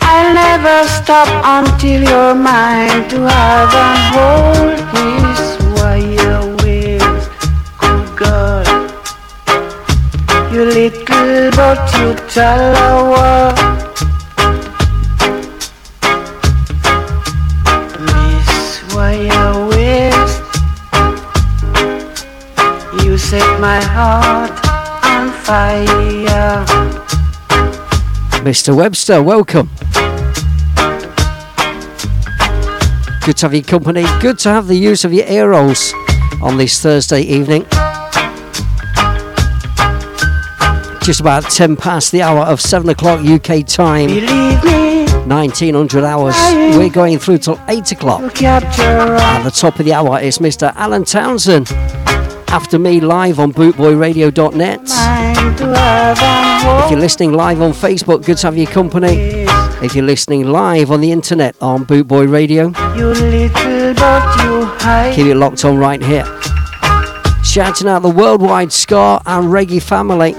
I'll never stop until you're mine to have and hold this wire wave. Good God, you little but you tell a word. my heart on fire. Mr. Webster, welcome. Good to have your company. Good to have the use of your ear rolls on this Thursday evening. Just about 10 past the hour of 7 o'clock UK time. 1900 hours. We're going through till 8 o'clock. At the top of the hour is Mr. Alan Townsend after me live on bootboyradio.net. If you're listening live on Facebook, good to have your company. If you're listening live on the internet on Bootboy Radio, keep it locked on right here. Shouting out the worldwide ska and reggae family.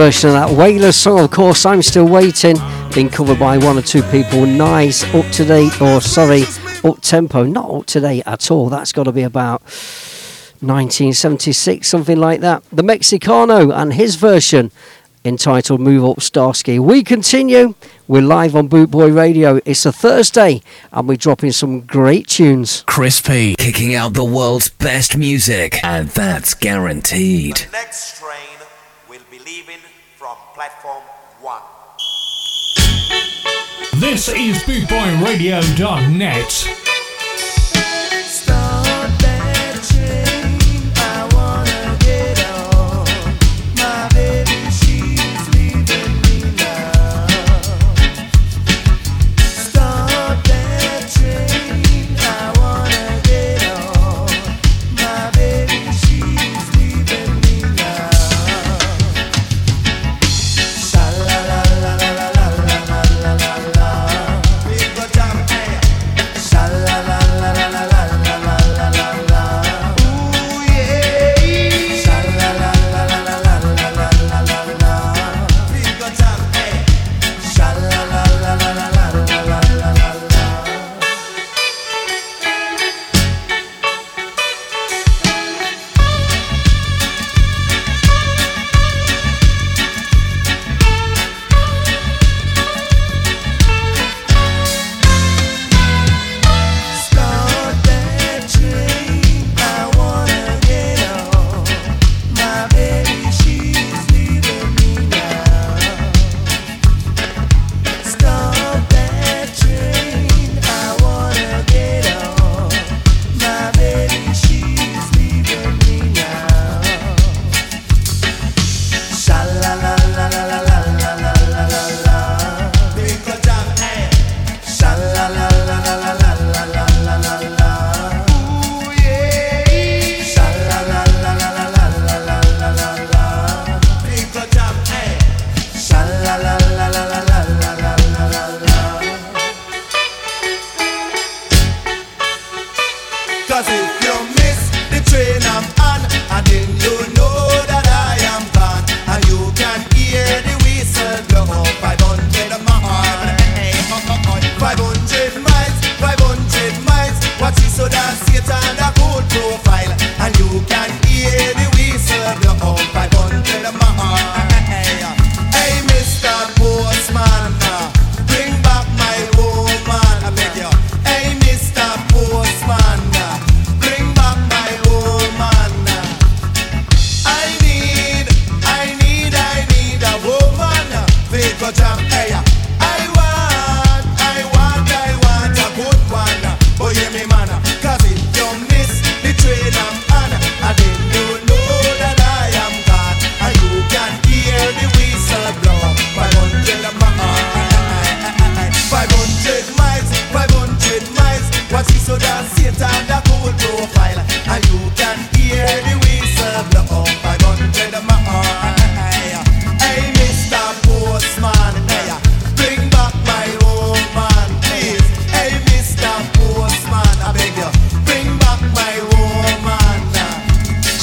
Version of that Wailer song, of course. I'm still waiting. Been covered by one or two people. Nice, up to date, or sorry, up tempo. Not up to date at all. That's got to be about 1976, something like that. The Mexicano and his version entitled Move Up Starsky. We continue. We're live on Boot Boy Radio. It's a Thursday and we're dropping some great tunes. Chris P. Kicking out the world's best music, and that's guaranteed. Next train will be leaving from platform one. This is bootboyradio.net.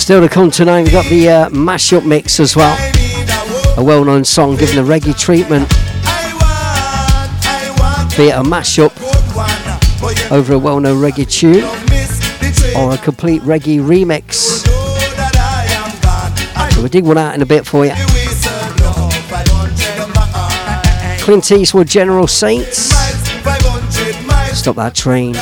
Still to come tonight, we've got the uh, mashup mix as well. A well known song given a reggae treatment. Be it a mashup over a well known reggae tune or a complete reggae remix. So we'll dig one out in a bit for you. Clint Eastwood, General Saints. Stop that train.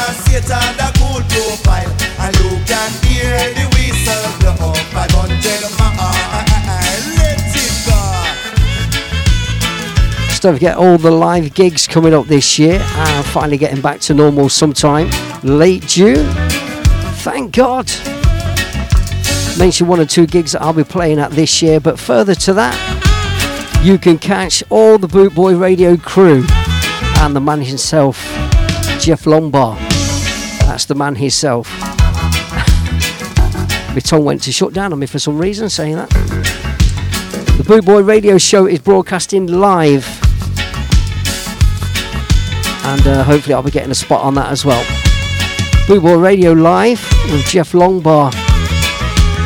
Don't forget all the live gigs coming up this year. Uh, finally getting back to normal sometime late June. Thank God. Mention one or two gigs that I'll be playing at this year, but further to that, you can catch all the Boot Boy Radio crew and the man himself, Jeff Lombard. That's the man himself. My tongue went to shut down on me for some reason saying that. The Boot Boy Radio Show is broadcasting live and uh, hopefully I'll be getting a spot on that as well. Bootboy Radio Live with Jeff Longbar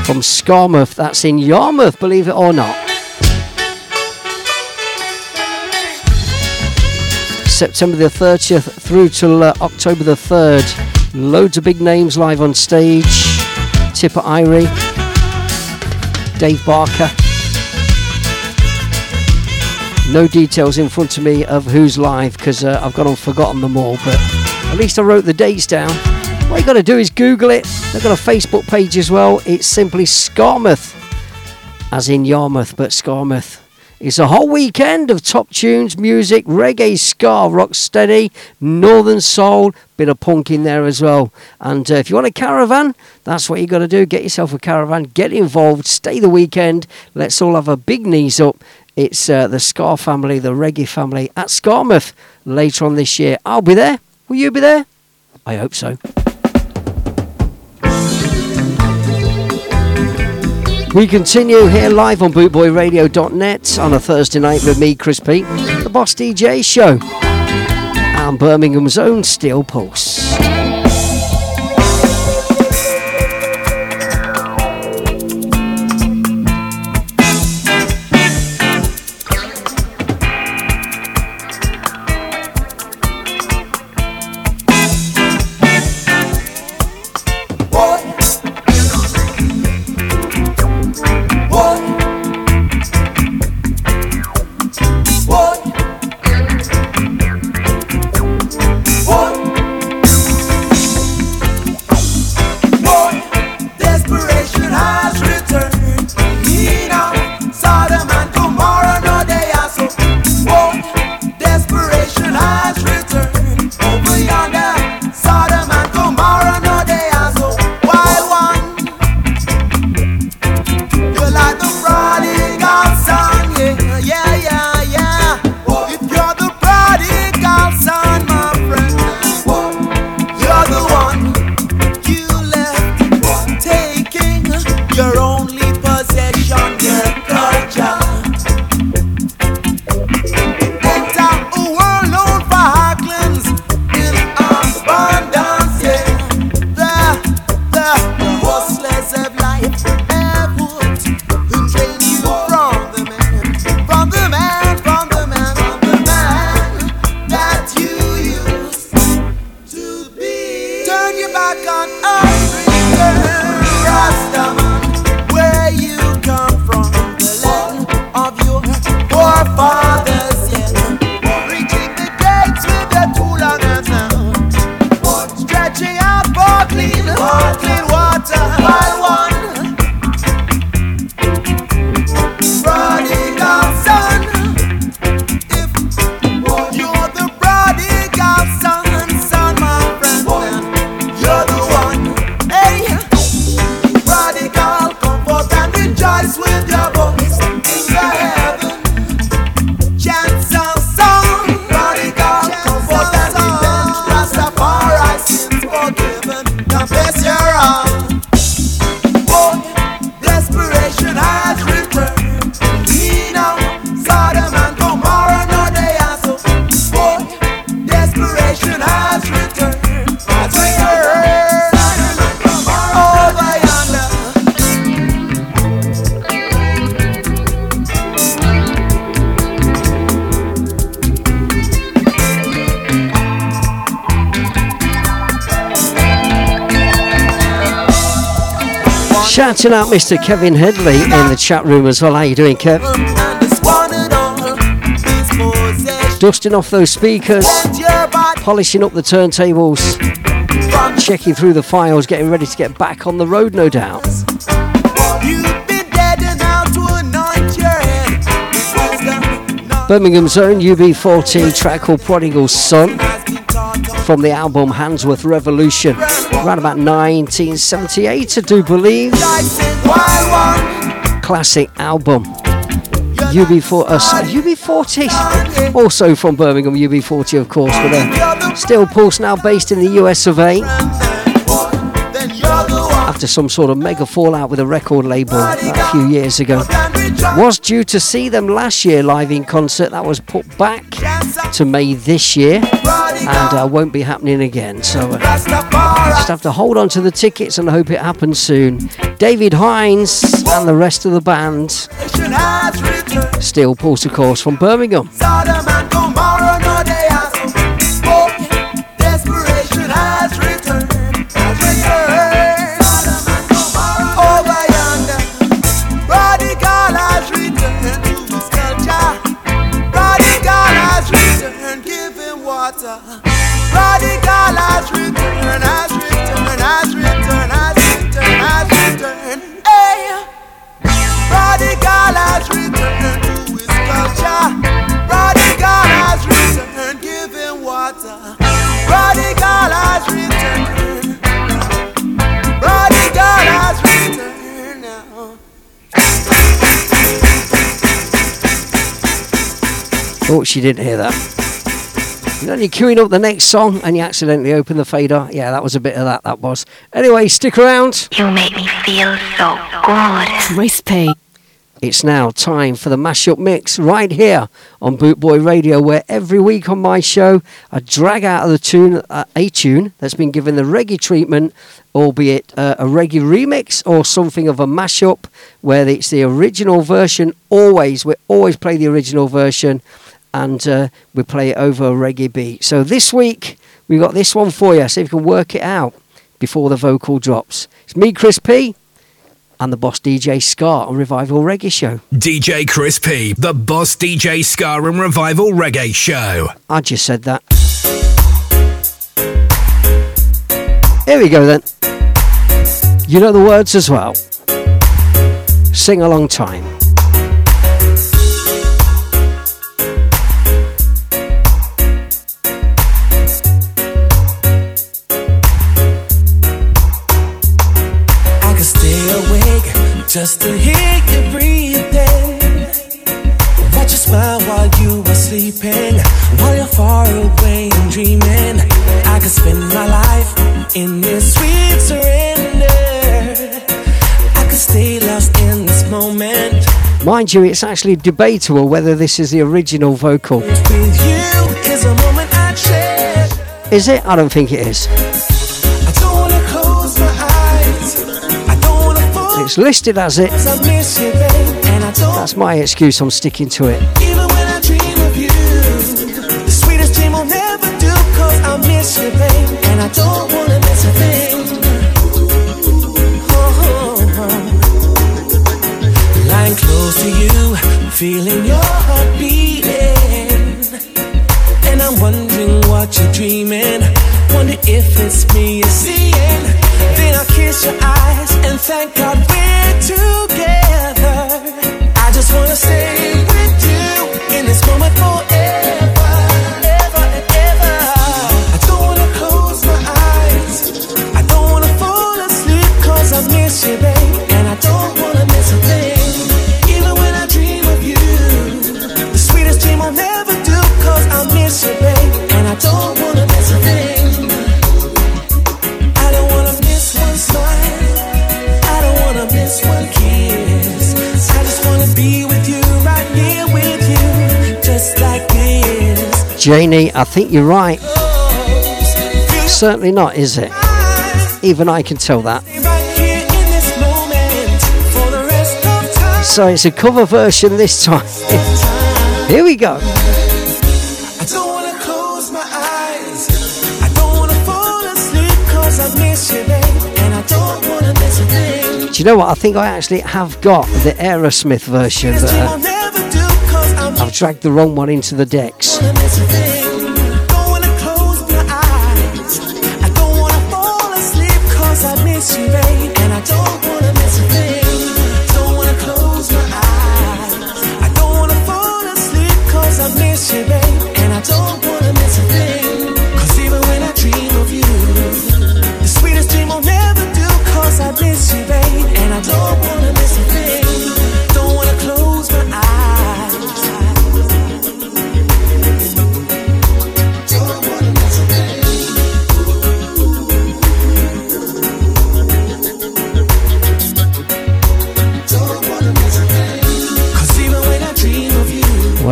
from Skamouth. That's in Yarmouth, believe it or not. September the 30th through till uh, October the 3rd. Loads of big names live on stage. Tippa Irie, Dave Barker. No details in front of me of who's live because uh, I've got and forgotten them all, but at least I wrote the dates down. What you got to do is Google it. They've got a Facebook page as well. It's simply Skamouth, as in Yarmouth, but Skamouth. It's a whole weekend of top tunes, music, reggae, ska, rock steady, northern soul, bit of punk in there as well. And uh, if you want a caravan, that's what you got to do. Get yourself a caravan, get involved, stay the weekend. Let's all have a big knees up. It's uh, the Ska family, the reggae family at Skamouth later on this year. I'll be there. Will you be there? I hope so. We continue here live on bootboyradio.net on a Thursday night with me, Chris P, the Boss DJ show, and Birmingham's own Steel Pulse. Shouting out Mr. Kevin Headley in the chat room as well. How are you doing, Kev? Dusting off those speakers, polishing up the turntables, checking through the files, getting ready to get back on the road, no doubt. Birmingham's own UB40 track called Prodigal Son from the album Handsworth Revolution, around about 1978, I do believe. Classic album. UB4, uh, UB40, also from Birmingham, UB40, of course, but uh, Steel Pulse now based in the US of A. After some sort of mega fallout with a record label a few years ago. Was due to see them last year live in concert, that was put back to May this year. And uh, won't be happening again. So uh, just have to hold on to the tickets and hope it happens soon. David Hinds and the rest of the band. Steel Pulse, of course, from Birmingham. Has returned to his culture. Prodigal has returned, give him water. Prodigal has returned. Prodigal has returned now. Oh, she didn't hear that. You know, you're queuing up the next song and you accidentally open the fader. Yeah, that was a bit of that, that was. Anyway, stick around. You make me feel so good. Crispy. It's now time for the mashup mix right here on Bootboy Radio, where every week on my show I drag out of the tune uh, a tune that's been given the reggae treatment, albeit uh, a reggae remix or something of a mashup, where it's the original version. Always, we always play the original version, and uh, we play it over a reggae beat. So this week we got this one for you. See if you can work it out before the vocal drops. It's me, Chris P. And the boss DJ Ska on Revival Reggae Show. DJ Chris P, the boss DJ Ska and Revival Reggae Show. I just said that. Here we go then. You know the words as well. Sing a long time. Just to hear you breathing. Watch you smile while you are sleeping, while you're far away and dreaming. I could spend my life in this sweet surrender. I could stay lost in this moment Mind you, it's actually debatable whether this is the original vocal. Is a moment I. Is it? I don't think it is. It's listed as it. you. That's my excuse. I'm sticking to it. You, you, uh-huh. you, feeling your heart beating. And I'm wondering what you're dreaming. Wonder if it's me you're seeing. Janie, I think you're right. Certainly not, is it? Even I can tell that. Right here in this moment for the rest of time. So it's a cover version this time. Here we go. Don't wanna close my eyes. I don't wanna fall asleep 'cause I miss you, babe, and I don't wanna miss a thing. Do you know what? I think I actually have got the Aerosmith version, I'll uh, I've dragged the wrong one into the decks.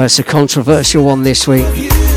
It's a controversial one this week.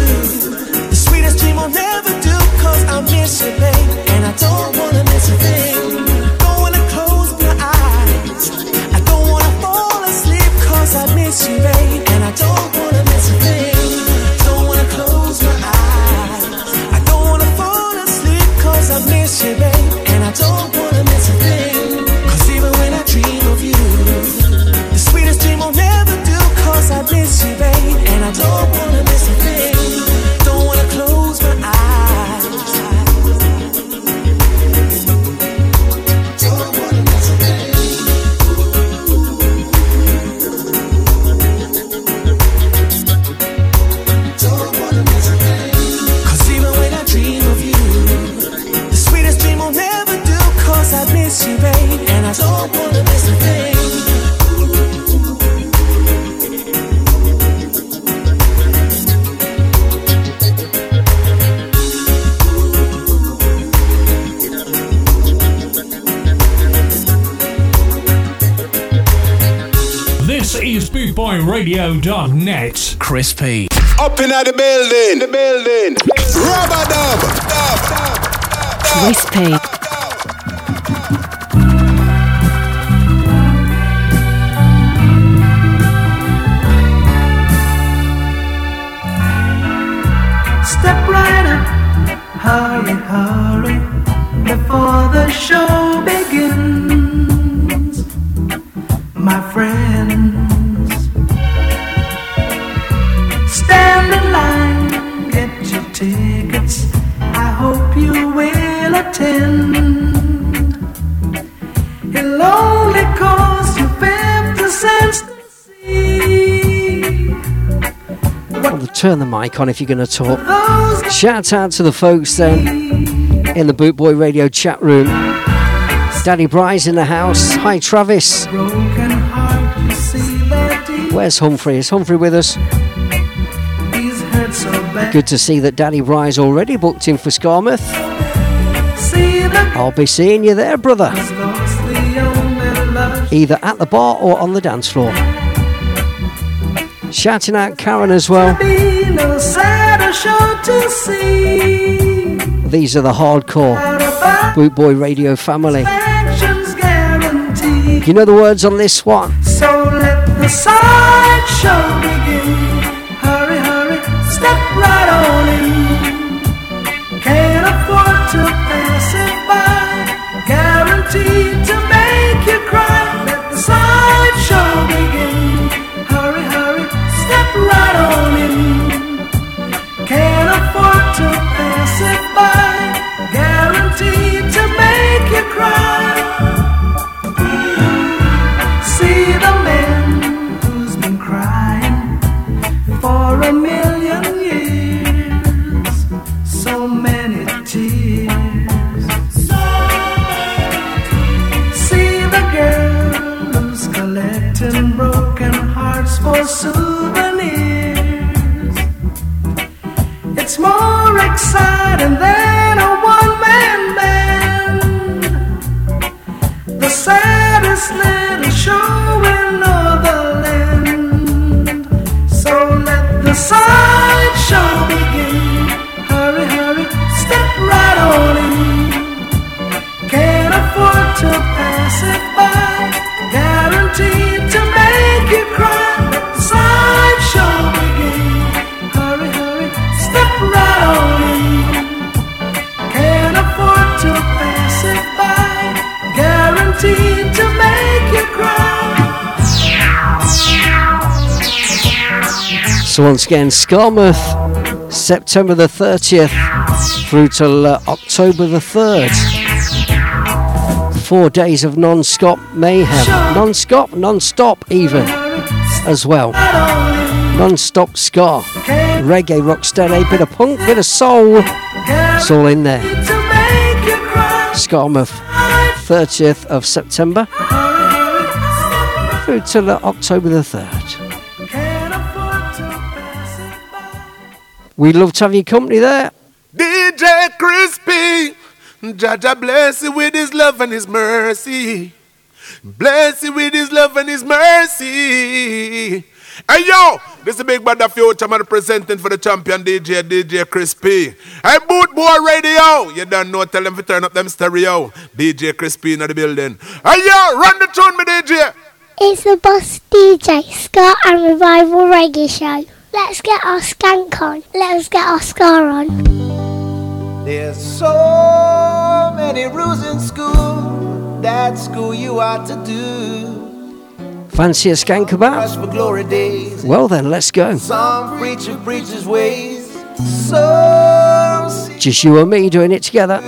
Crispy. Step right up, hurry, hurry, before the show begins. My friends, attend. It'll only cost you 50 cents to see. Well, turn the mic on if you're going to talk. Shout out to the folks then in the Boot Boy Radio chat room. Danny Bryce in the house. Hi, Travis. Broken heart, you see that he- Where's Humphrey? Is Humphrey with us? he's hurt so bad. Good to see that Danny Bryce already booked in for Skamouth. I'll be seeing you there, brother. Either at the bar or on the dance floor. Shouting out Karen as well. show. These are the hardcore Boot Boy Radio family. You know the words on this one? So let the sideshow begin. More and than So once again, Skamouth, September the 30th through till uh, October the 3rd. Four days of non-stop mayhem. Non-stop, non-stop even as well. Non-stop ska, reggae, rock, rocksteady, bit of punk, bit of soul. It's all in there. Skamouth, 30th of September through till uh, October the 3rd. We'd love to have your company there. DJ Crispy. Jaja bless you with his love and his mercy. Bless you with his love and his mercy. Hey yo, this is Big Brother Future man presenting for the champion DJ, DJ Crispy. Hey Boot Boy Radio, you don't know, tell them to turn up them stereo. DJ Crispy in the building. Hey yo, run the tune, me DJ. It's the Boss DJ Scott and Revival Reggae Show. Let's get our skank on. Let's get our scar on. There's so many rules in school. That school you ought to do. Fancy a skank Rush about? for glory days. Well then, let's go. Some preacher preaches ways. So Just you and me doing it together.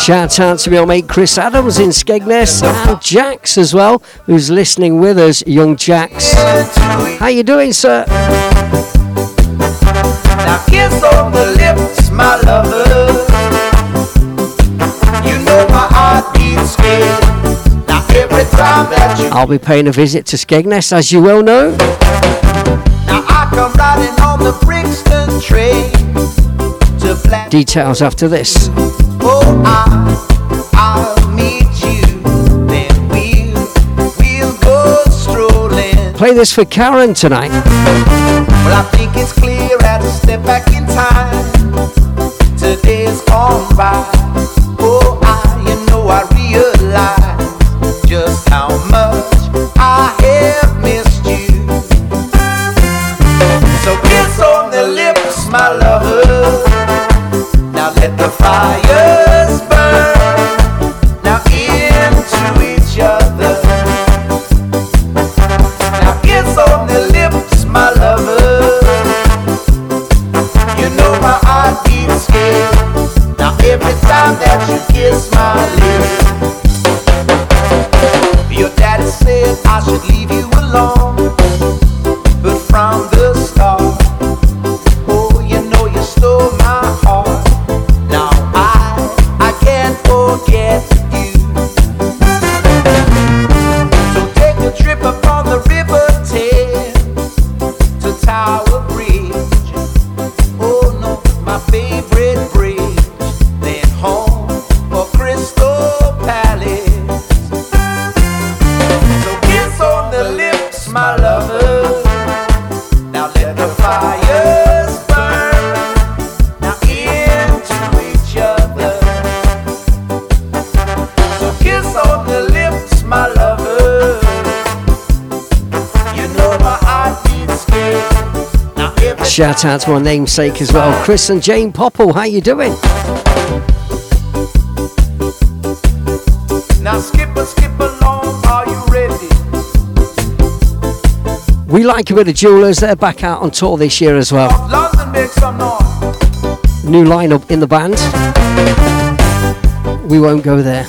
Shout out to my mate Chris Adams in Skegness and Jax as well, who's listening with us, young Jax. How you doing, sir? Now kiss on the lips, my lover. You know my heart beats scared. Now every time that you I'll be paying a visit to Skegness, as you well know. now I come riding on the Brixton train. Details after this. Oh, I, I'll meet you. Then we'll, we'll go strolling. Play this for Karen tonight. Well, I think it's clear I had to step back in time. Today's gone by. Shout out to my namesake as well, Chris and Jane Popple. How you doing? Now skip a skip along, are you ready? We like a bit of Jewelers. They're back out on tour this year as well. London make some noise. New lineup in the band. We won't go there.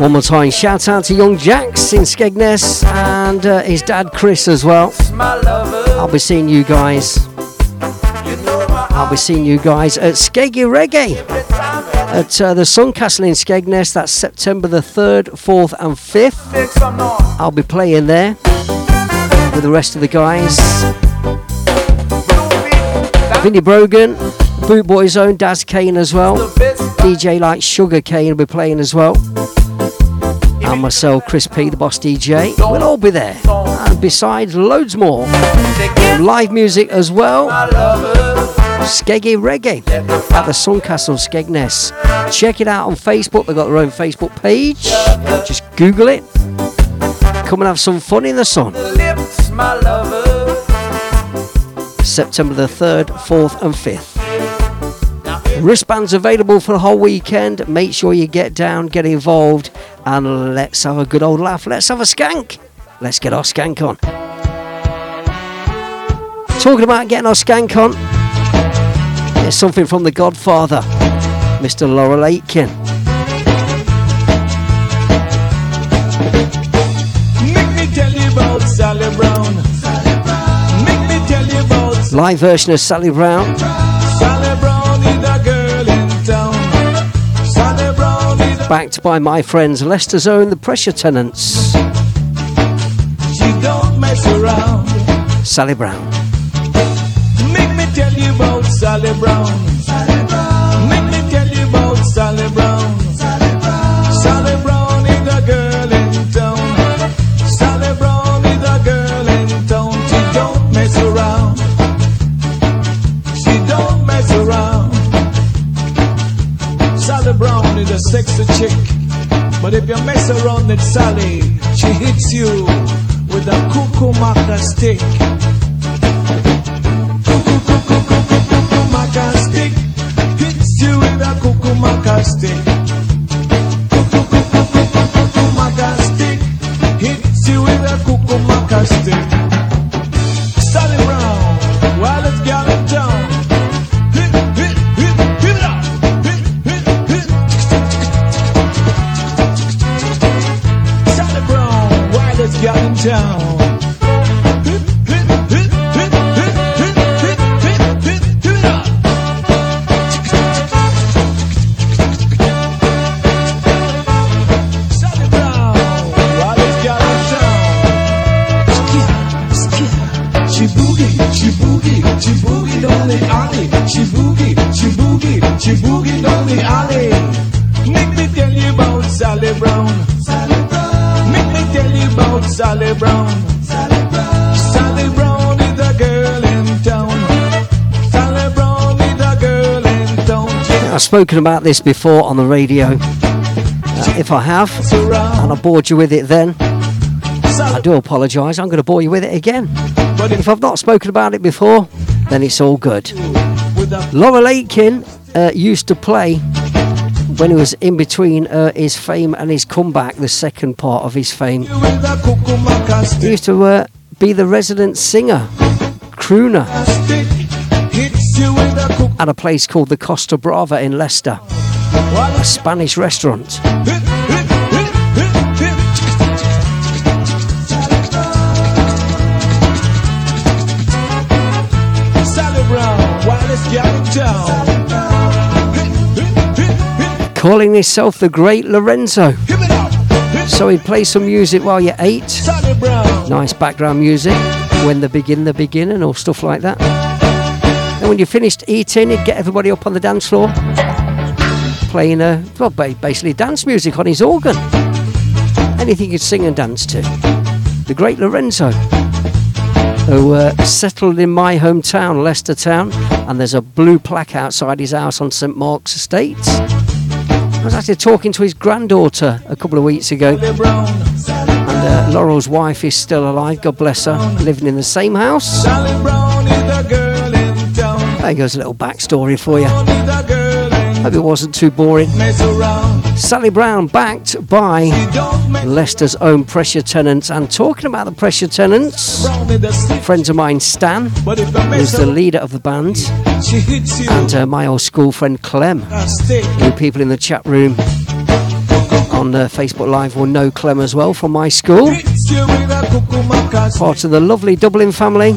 One more time, shout out to young Jax in Skegness and uh, his dad Chris as well. I'll be seeing you guys. I'll be seeing you guys at Skeggy Reggae at uh, the Suncastle in Skegness. That's September the 3rd, 4th, and 5th. Make some noise. I'll be playing there with the rest of the guys. Vinnie Brogan, Boot Boy's own Daz Kane as well. DJ like Sugar Kane will be playing as well. And myself, Chris P, the boss DJ. We'll all be there. And besides, loads more. Live music as well. Skeggy Reggae at the Suncastle Skegness. Check it out on Facebook. They've got their own Facebook page. Just Google it. Come and have some fun in the sun. September the 3rd, 4th, and 5th. Wristbands available for the whole weekend. Make sure you get down, get involved, and let's have a good old laugh. Let's have a skank. Let's get our skank on. Talking about getting our skank on, there's something from the Godfather, Mr. Laurel Aitken. Make me tell you about Sally Brown. Make me tell you about Live version of Sally Brown. Backed by my friends Leicester's own The Pressure Tenants. she don't mess around. Sally Brown. Make me tell you about Sally Brown. Sexy chick. But if you mess around with Sally, she hits you with a cuckoo maca stick. Cuckoo stick hits you with a cuckoo maca stick. down. I've spoken about this before on the radio. Uh, if I have, and I bored you with it then, I do apologise. I'm going to bore you with it again. If I've not spoken about it before, then it's all good. Laurel Aitken uh, used to play when he was in between uh, his fame and his comeback, the second part of his fame. He used to uh, be the resident singer, crooner, at a place called the Costa Brava in Leicester, a Spanish restaurant. Calling himself the Great Lorenzo. So he'd play some music while you ate. Nice background music. When they begin, they begin, and all stuff like that. And when you finished eating, he'd get everybody up on the dance floor, playing a well, basically dance music on his organ. Anything you'd sing and dance to. The Great Lorenzo, who uh, settled in my hometown, Leicester Town, and there's a blue plaque outside his house on St Mark's Estate. I was actually talking to his granddaughter a couple of weeks ago. And uh, Laurel's wife is still alive, God bless her, living in the same house. There goes a little backstory for you. Hope it wasn't too boring. Sally Brown, backed by Leicester's own Pressure Tenants. And talking about the Pressure Tenants, friends of mine, Stan, who's the leader of the band, and uh, my old school friend Clem, who people in the chat room on uh, Facebook Live will know Clem as well from my school. Part of the lovely Dublin family.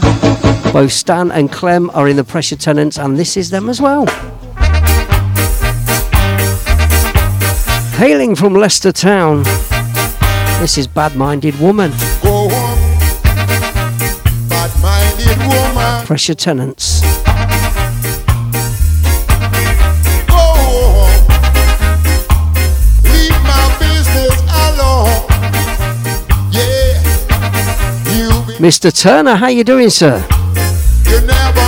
Both Stan and Clem are in the Pressure Tenants, and this is them as well. Hailing from Leicester Town, this is Bad Minded Woman. Home, bad-minded woman. Pressure Tenants. Go home, leave my business alone. Yeah, you be, Mr. Turner, how you doing, sir? You never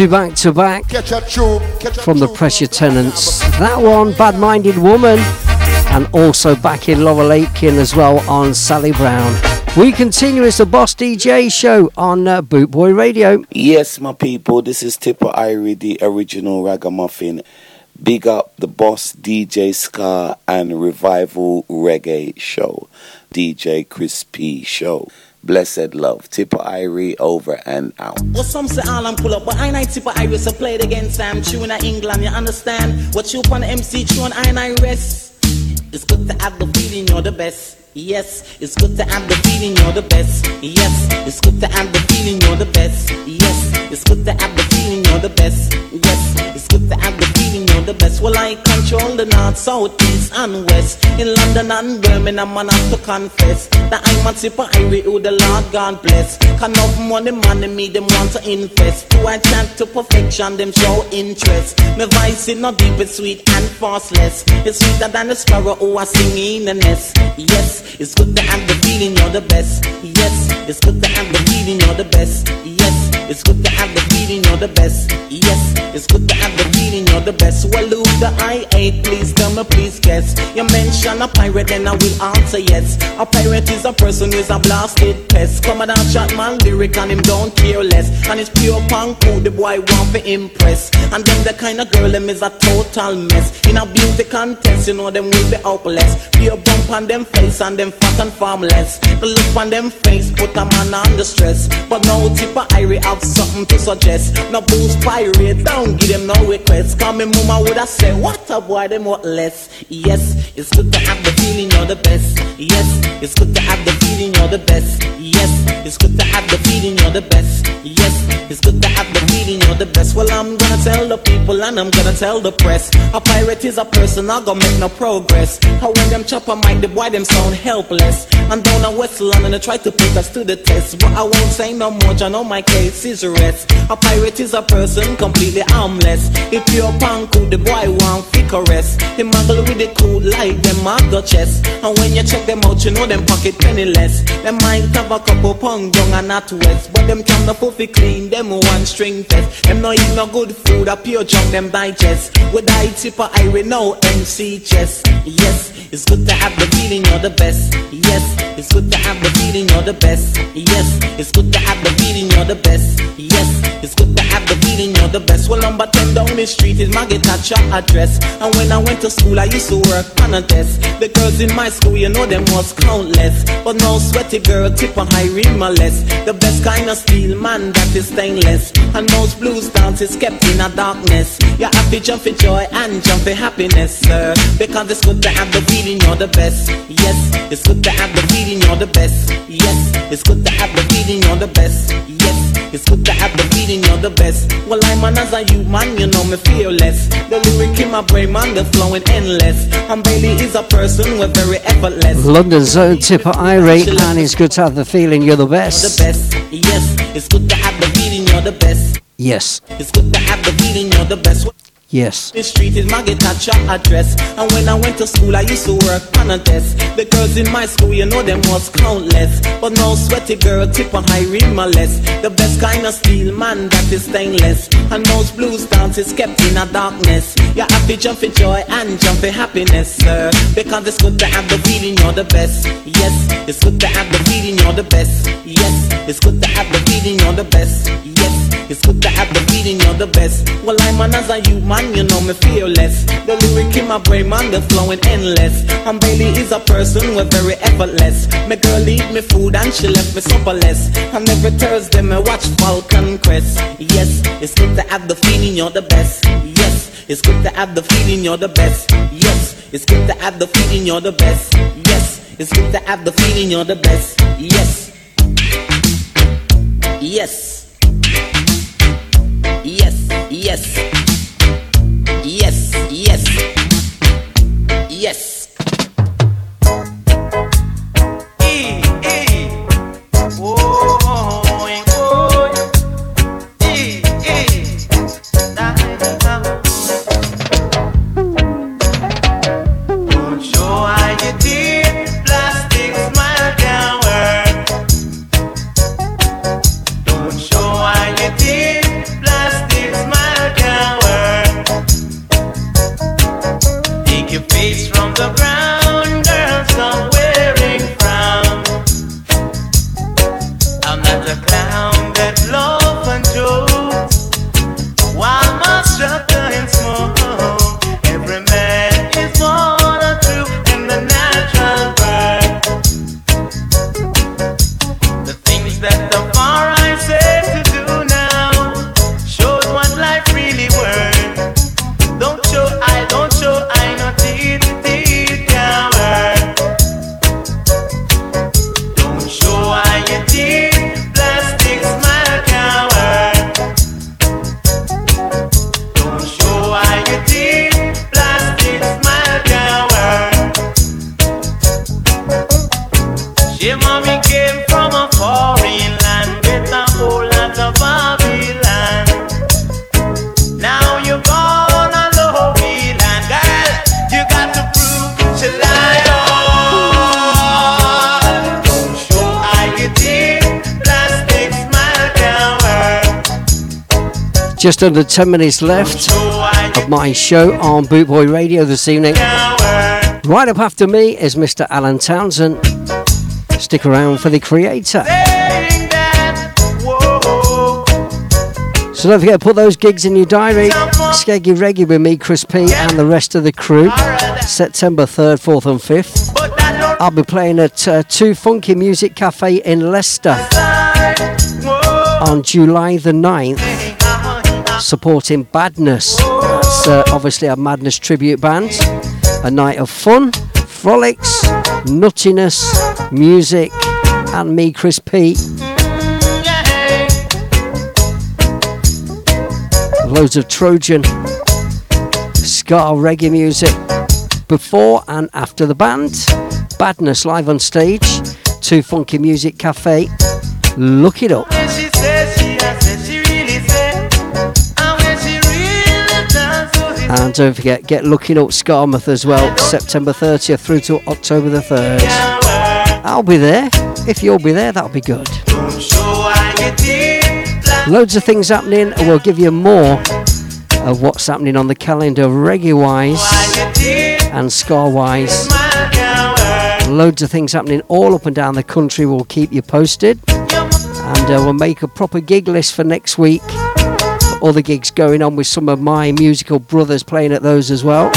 Two back to back from the Pressure Tenants. That one, Bad Minded Woman, and also back in Laurel Aitken as well on Sally Brown. We continue. It's the Boss DJ show on uh, Boot Boy Radio. Yes, my people, this is Tippa Irie, the original ragamuffin. Big up the boss DJ Ska and Revival Reggae Show, DJ Chris P Show. Blessed love, Tippa Irie over and out. Well, some say all I'm pull up, but I ain't tipper Iris. I played against Sam Tune in England. You understand? What you on the MC tune, I ain't rest. It's good to have the feeling you're the best. Yes, it's good to have the feeling you're the best. Yes, it's good to have the feeling you're the best. Yes, it's good to have the feeling you're the best. Yes, it's good to have the feeling you're the best. Well, I control the north, south, east, and west. In London and Birmingham, I have to confess that I'm a Tippa Irie who the Lord God bless. Can of money, money, me, them want to invest. Do I chant to perfection, them show interest. My voice is not deep, it's sweet and fastless. It's sweeter than the sparrow who I sing in the nest. Yes, it's good to have the feeling you're the best. Yes, it's good to have the feeling you're the best. Yes, it's good to have the feeling you're the best. Yes, it's good to have the feeling you're the best. Well, who the I ain't, please tell me, please guess. You mention a pirate, then I will answer yes. A pirate is a person who's a blasted pest. Come and chat man lyric and him don't care less. And it's pure punk who the boy want to impress. And them the kind of girl them is a total mess. In a beauty contest, you know them will be hopeless. Pure bump on them face and them fat and formless. The look on them face put a man under stress. But no tipper Irie have something to suggest. No boost pirate, don't give them no request. Come me mama would have said, what a boy, them what less. Yes, it's good to have the feeling you're the best. Yes, it's good to have the feeling you're the best. Yes, it's good to have the feeling you're the best. Yes, it's good to have the feeling you're the best. Well, I'm gonna tell the people and I'm gonna tell the press. A pirate is a person not gonna make no progress. How when them chop a mic, the boy them sound helpless. And down in West London, they try to put us to the test. But I won't say no more, I know my case is rest. A pirate is a person completely harmless. If you're punk, the boy want pick a rest. He muggle with the cool like them the chest. And when you check them out, you know them pocket penniless. Them might have a couple pound young and not west. But them can the puffy clean, them one string test. Them no eat no good food, a pure junk them digest. With I tipper, I will know MC chest. Yes, it's good to have the feeling you're the best. Yes, it's good to have the feeling you're the best. Yes, it's good to have the feeling you're the best. Yes, it's good to have the feeling you're the best. Well, number 10 down the street is my guitar address. And when I went to school, I used to work on a desk. The girls in my school, you know them was countless. But no sweaty girl, tip on high less. The best kind of steel man that is stainless. And most blues dances kept in a darkness. You have to jump for joy and jump for happiness, sir. Because it's good to have the feeling you're the best. Yes, it's good to have the feeling you're the best. Yes, it's good to have the feeling you're the best. Yes, it's good to have the feeling you're the best. Well, I'm an as a human, you know me fearless. The lyric in my brain, man, they're flowing endless. And Bailey is a person with very effortless. London's own Tippa Irie, and it's good to have the feeling you're the The best. best, yes, it's good to have the feeling you're the best. Yes, It's good to have the feeling you're the best. Yes. Street is my address. And when I went to school, I used to work on a desk. The girls in my school, you know them was countless. But no sweaty girl, tip on high less. The best kind of steel man that is stainless. And most blues dances kept in a darkness. You have to jump for joy and jump for happiness, sir. Because it's good to have the feeling you're the best. Yes, it's good to have the feeling you're the best. Yes, it's good to have the feeling you're the best. Yes, it's good to have the feeling you're the best. Well, I'm an as a human, you know me fearless. The lyric in my brain, man, they're flowing endless. And Bailey is a person with very effortless. My girl eat me food and she left me supperless. And every Thursday, me watch Falcon Crest. Yes, it's good to have the feeling you're the best. Yes, it's good to have the feeling you're the best. Yes, it's good to have the feeling you're the best. Yes, it's good to have the feeling you're the best. Yes. Yes. Yes, yes. Yes, Just under 10 minutes left of my show on Boot Boy Radio this evening. Right up after me is Mr. Alan Townsend. Stick around for the creator. So don't forget to put those gigs in your diary. Skeggy Reggae with me, Chris P, and the rest of the crew. September 3rd, 4th, and 5th. I'll be playing at uh, Two Funky Music Cafe in Leicester on July the 9th, supporting Badness. That's uh, obviously a Madness tribute band. A night of fun, frolics, nuttiness, music, and me, Chris P. Loads of Trojan, ska reggae music before and after the band. Badness live on stage. Two Funky Music Cafe. Look it up. And don't forget, get looking up Skamouth as well, September 30th through to October the 3rd. I'll be there. If you'll be there, that'll be good. Loads of things happening, and we'll give you more of what's happening on the calendar, reggae wise and ska wise. Loads of things happening all up and down the country. We'll keep you posted, and uh, we'll make a proper gig list for next week. All the gigs going on with some of my musical brothers playing at those as well.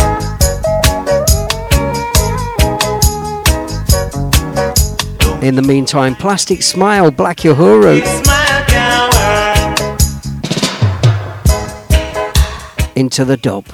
In the meantime, Plastic Smile, Black Uhuru. Into the dub.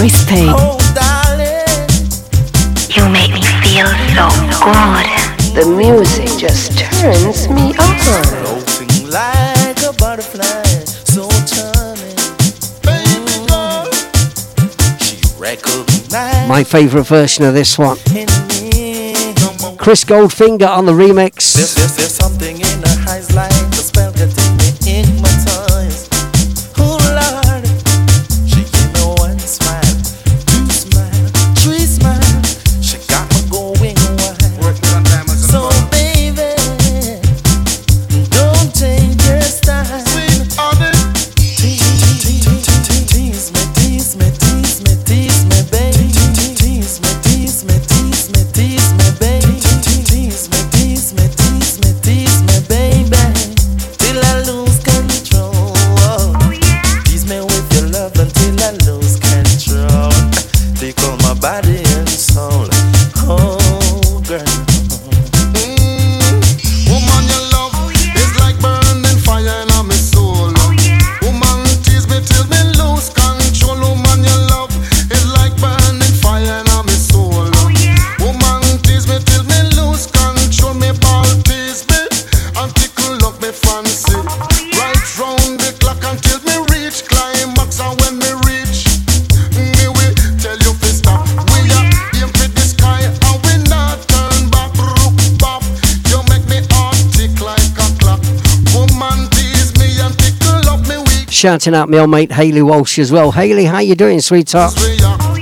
Chris Oh, darling. You make me feel so good. The music just turns me on. Floating like a butterfly, so charming. Baby girl, she recognized My favourite version of this one. Chris Goldfinger on the remix. There's, there's, there's shouting out my old mate Haley Walsh as well. Haley, how you doing, sweetheart? Oh,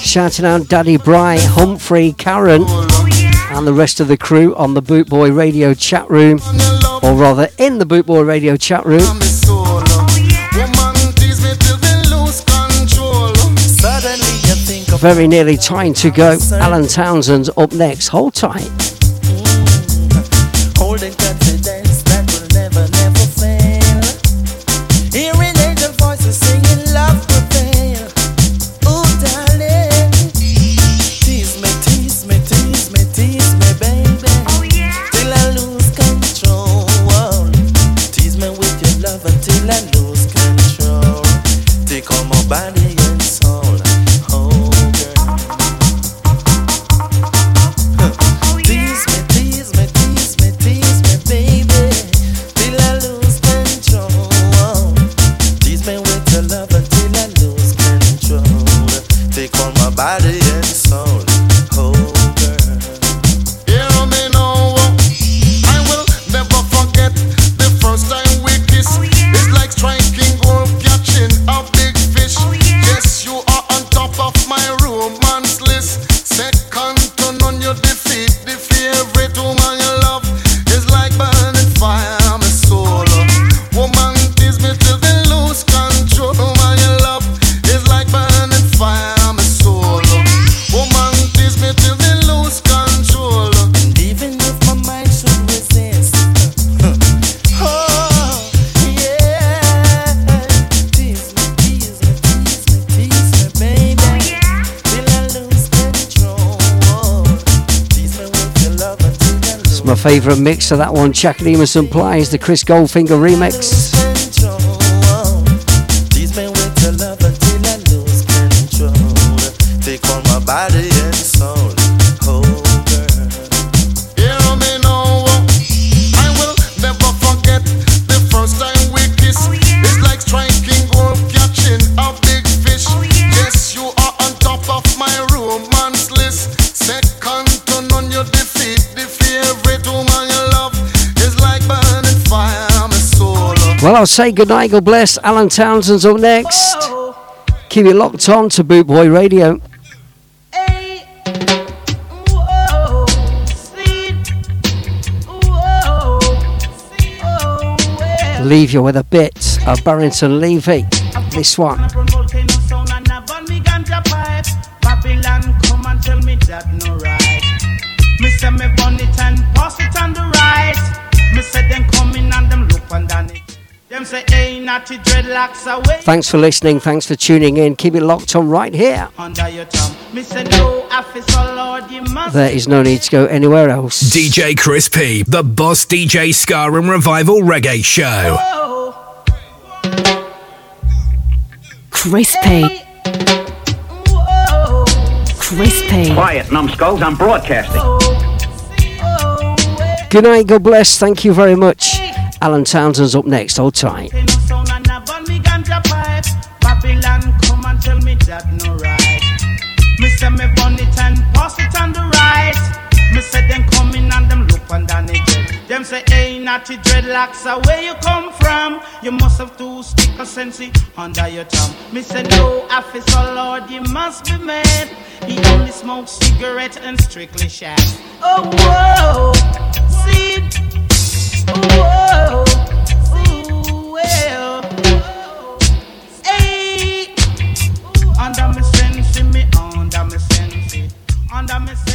shouting out Daddy Bry, Humphrey, Karen, and the rest of the crew on the Boot Boy Radio chat room, or rather in the Boot Boy Radio chat room. Oh, Suddenly you think of Very nearly time to go. Alan Townsend's up next. Hold tight. Mix of that one. Chuck Emerson Plies, the Chris Goldfinger remix. I'll say goodnight, God bless. Alan Townsend's up next. Keep it locked on to Boot Boy Radio. Leave you with a bit of Barrington Levy. This one. Thanks for listening. Thanks for tuning in. Keep it locked on right here. under your tongue. Me say no Lord, you must. There is no need to go anywhere else. DJ Chris P, the Boss DJ Ska and Revival Reggae Show. Crispy. Crispy. Quiet, numbskulls, I'm broadcasting. Good night. God bless. Thank you very much. Alan Townsend's up next. Hold tight. Me say me burn it and pass it on the right. Me say them coming and them look underneath it. Them say ain't natty dreadlocks are where you come from. You must have two stick of sense under your thumb. Me say no officer, Lord, you must be mad. He only smokes cigarette and strictly shack. Oh whoa, see. Oh, whoa. under me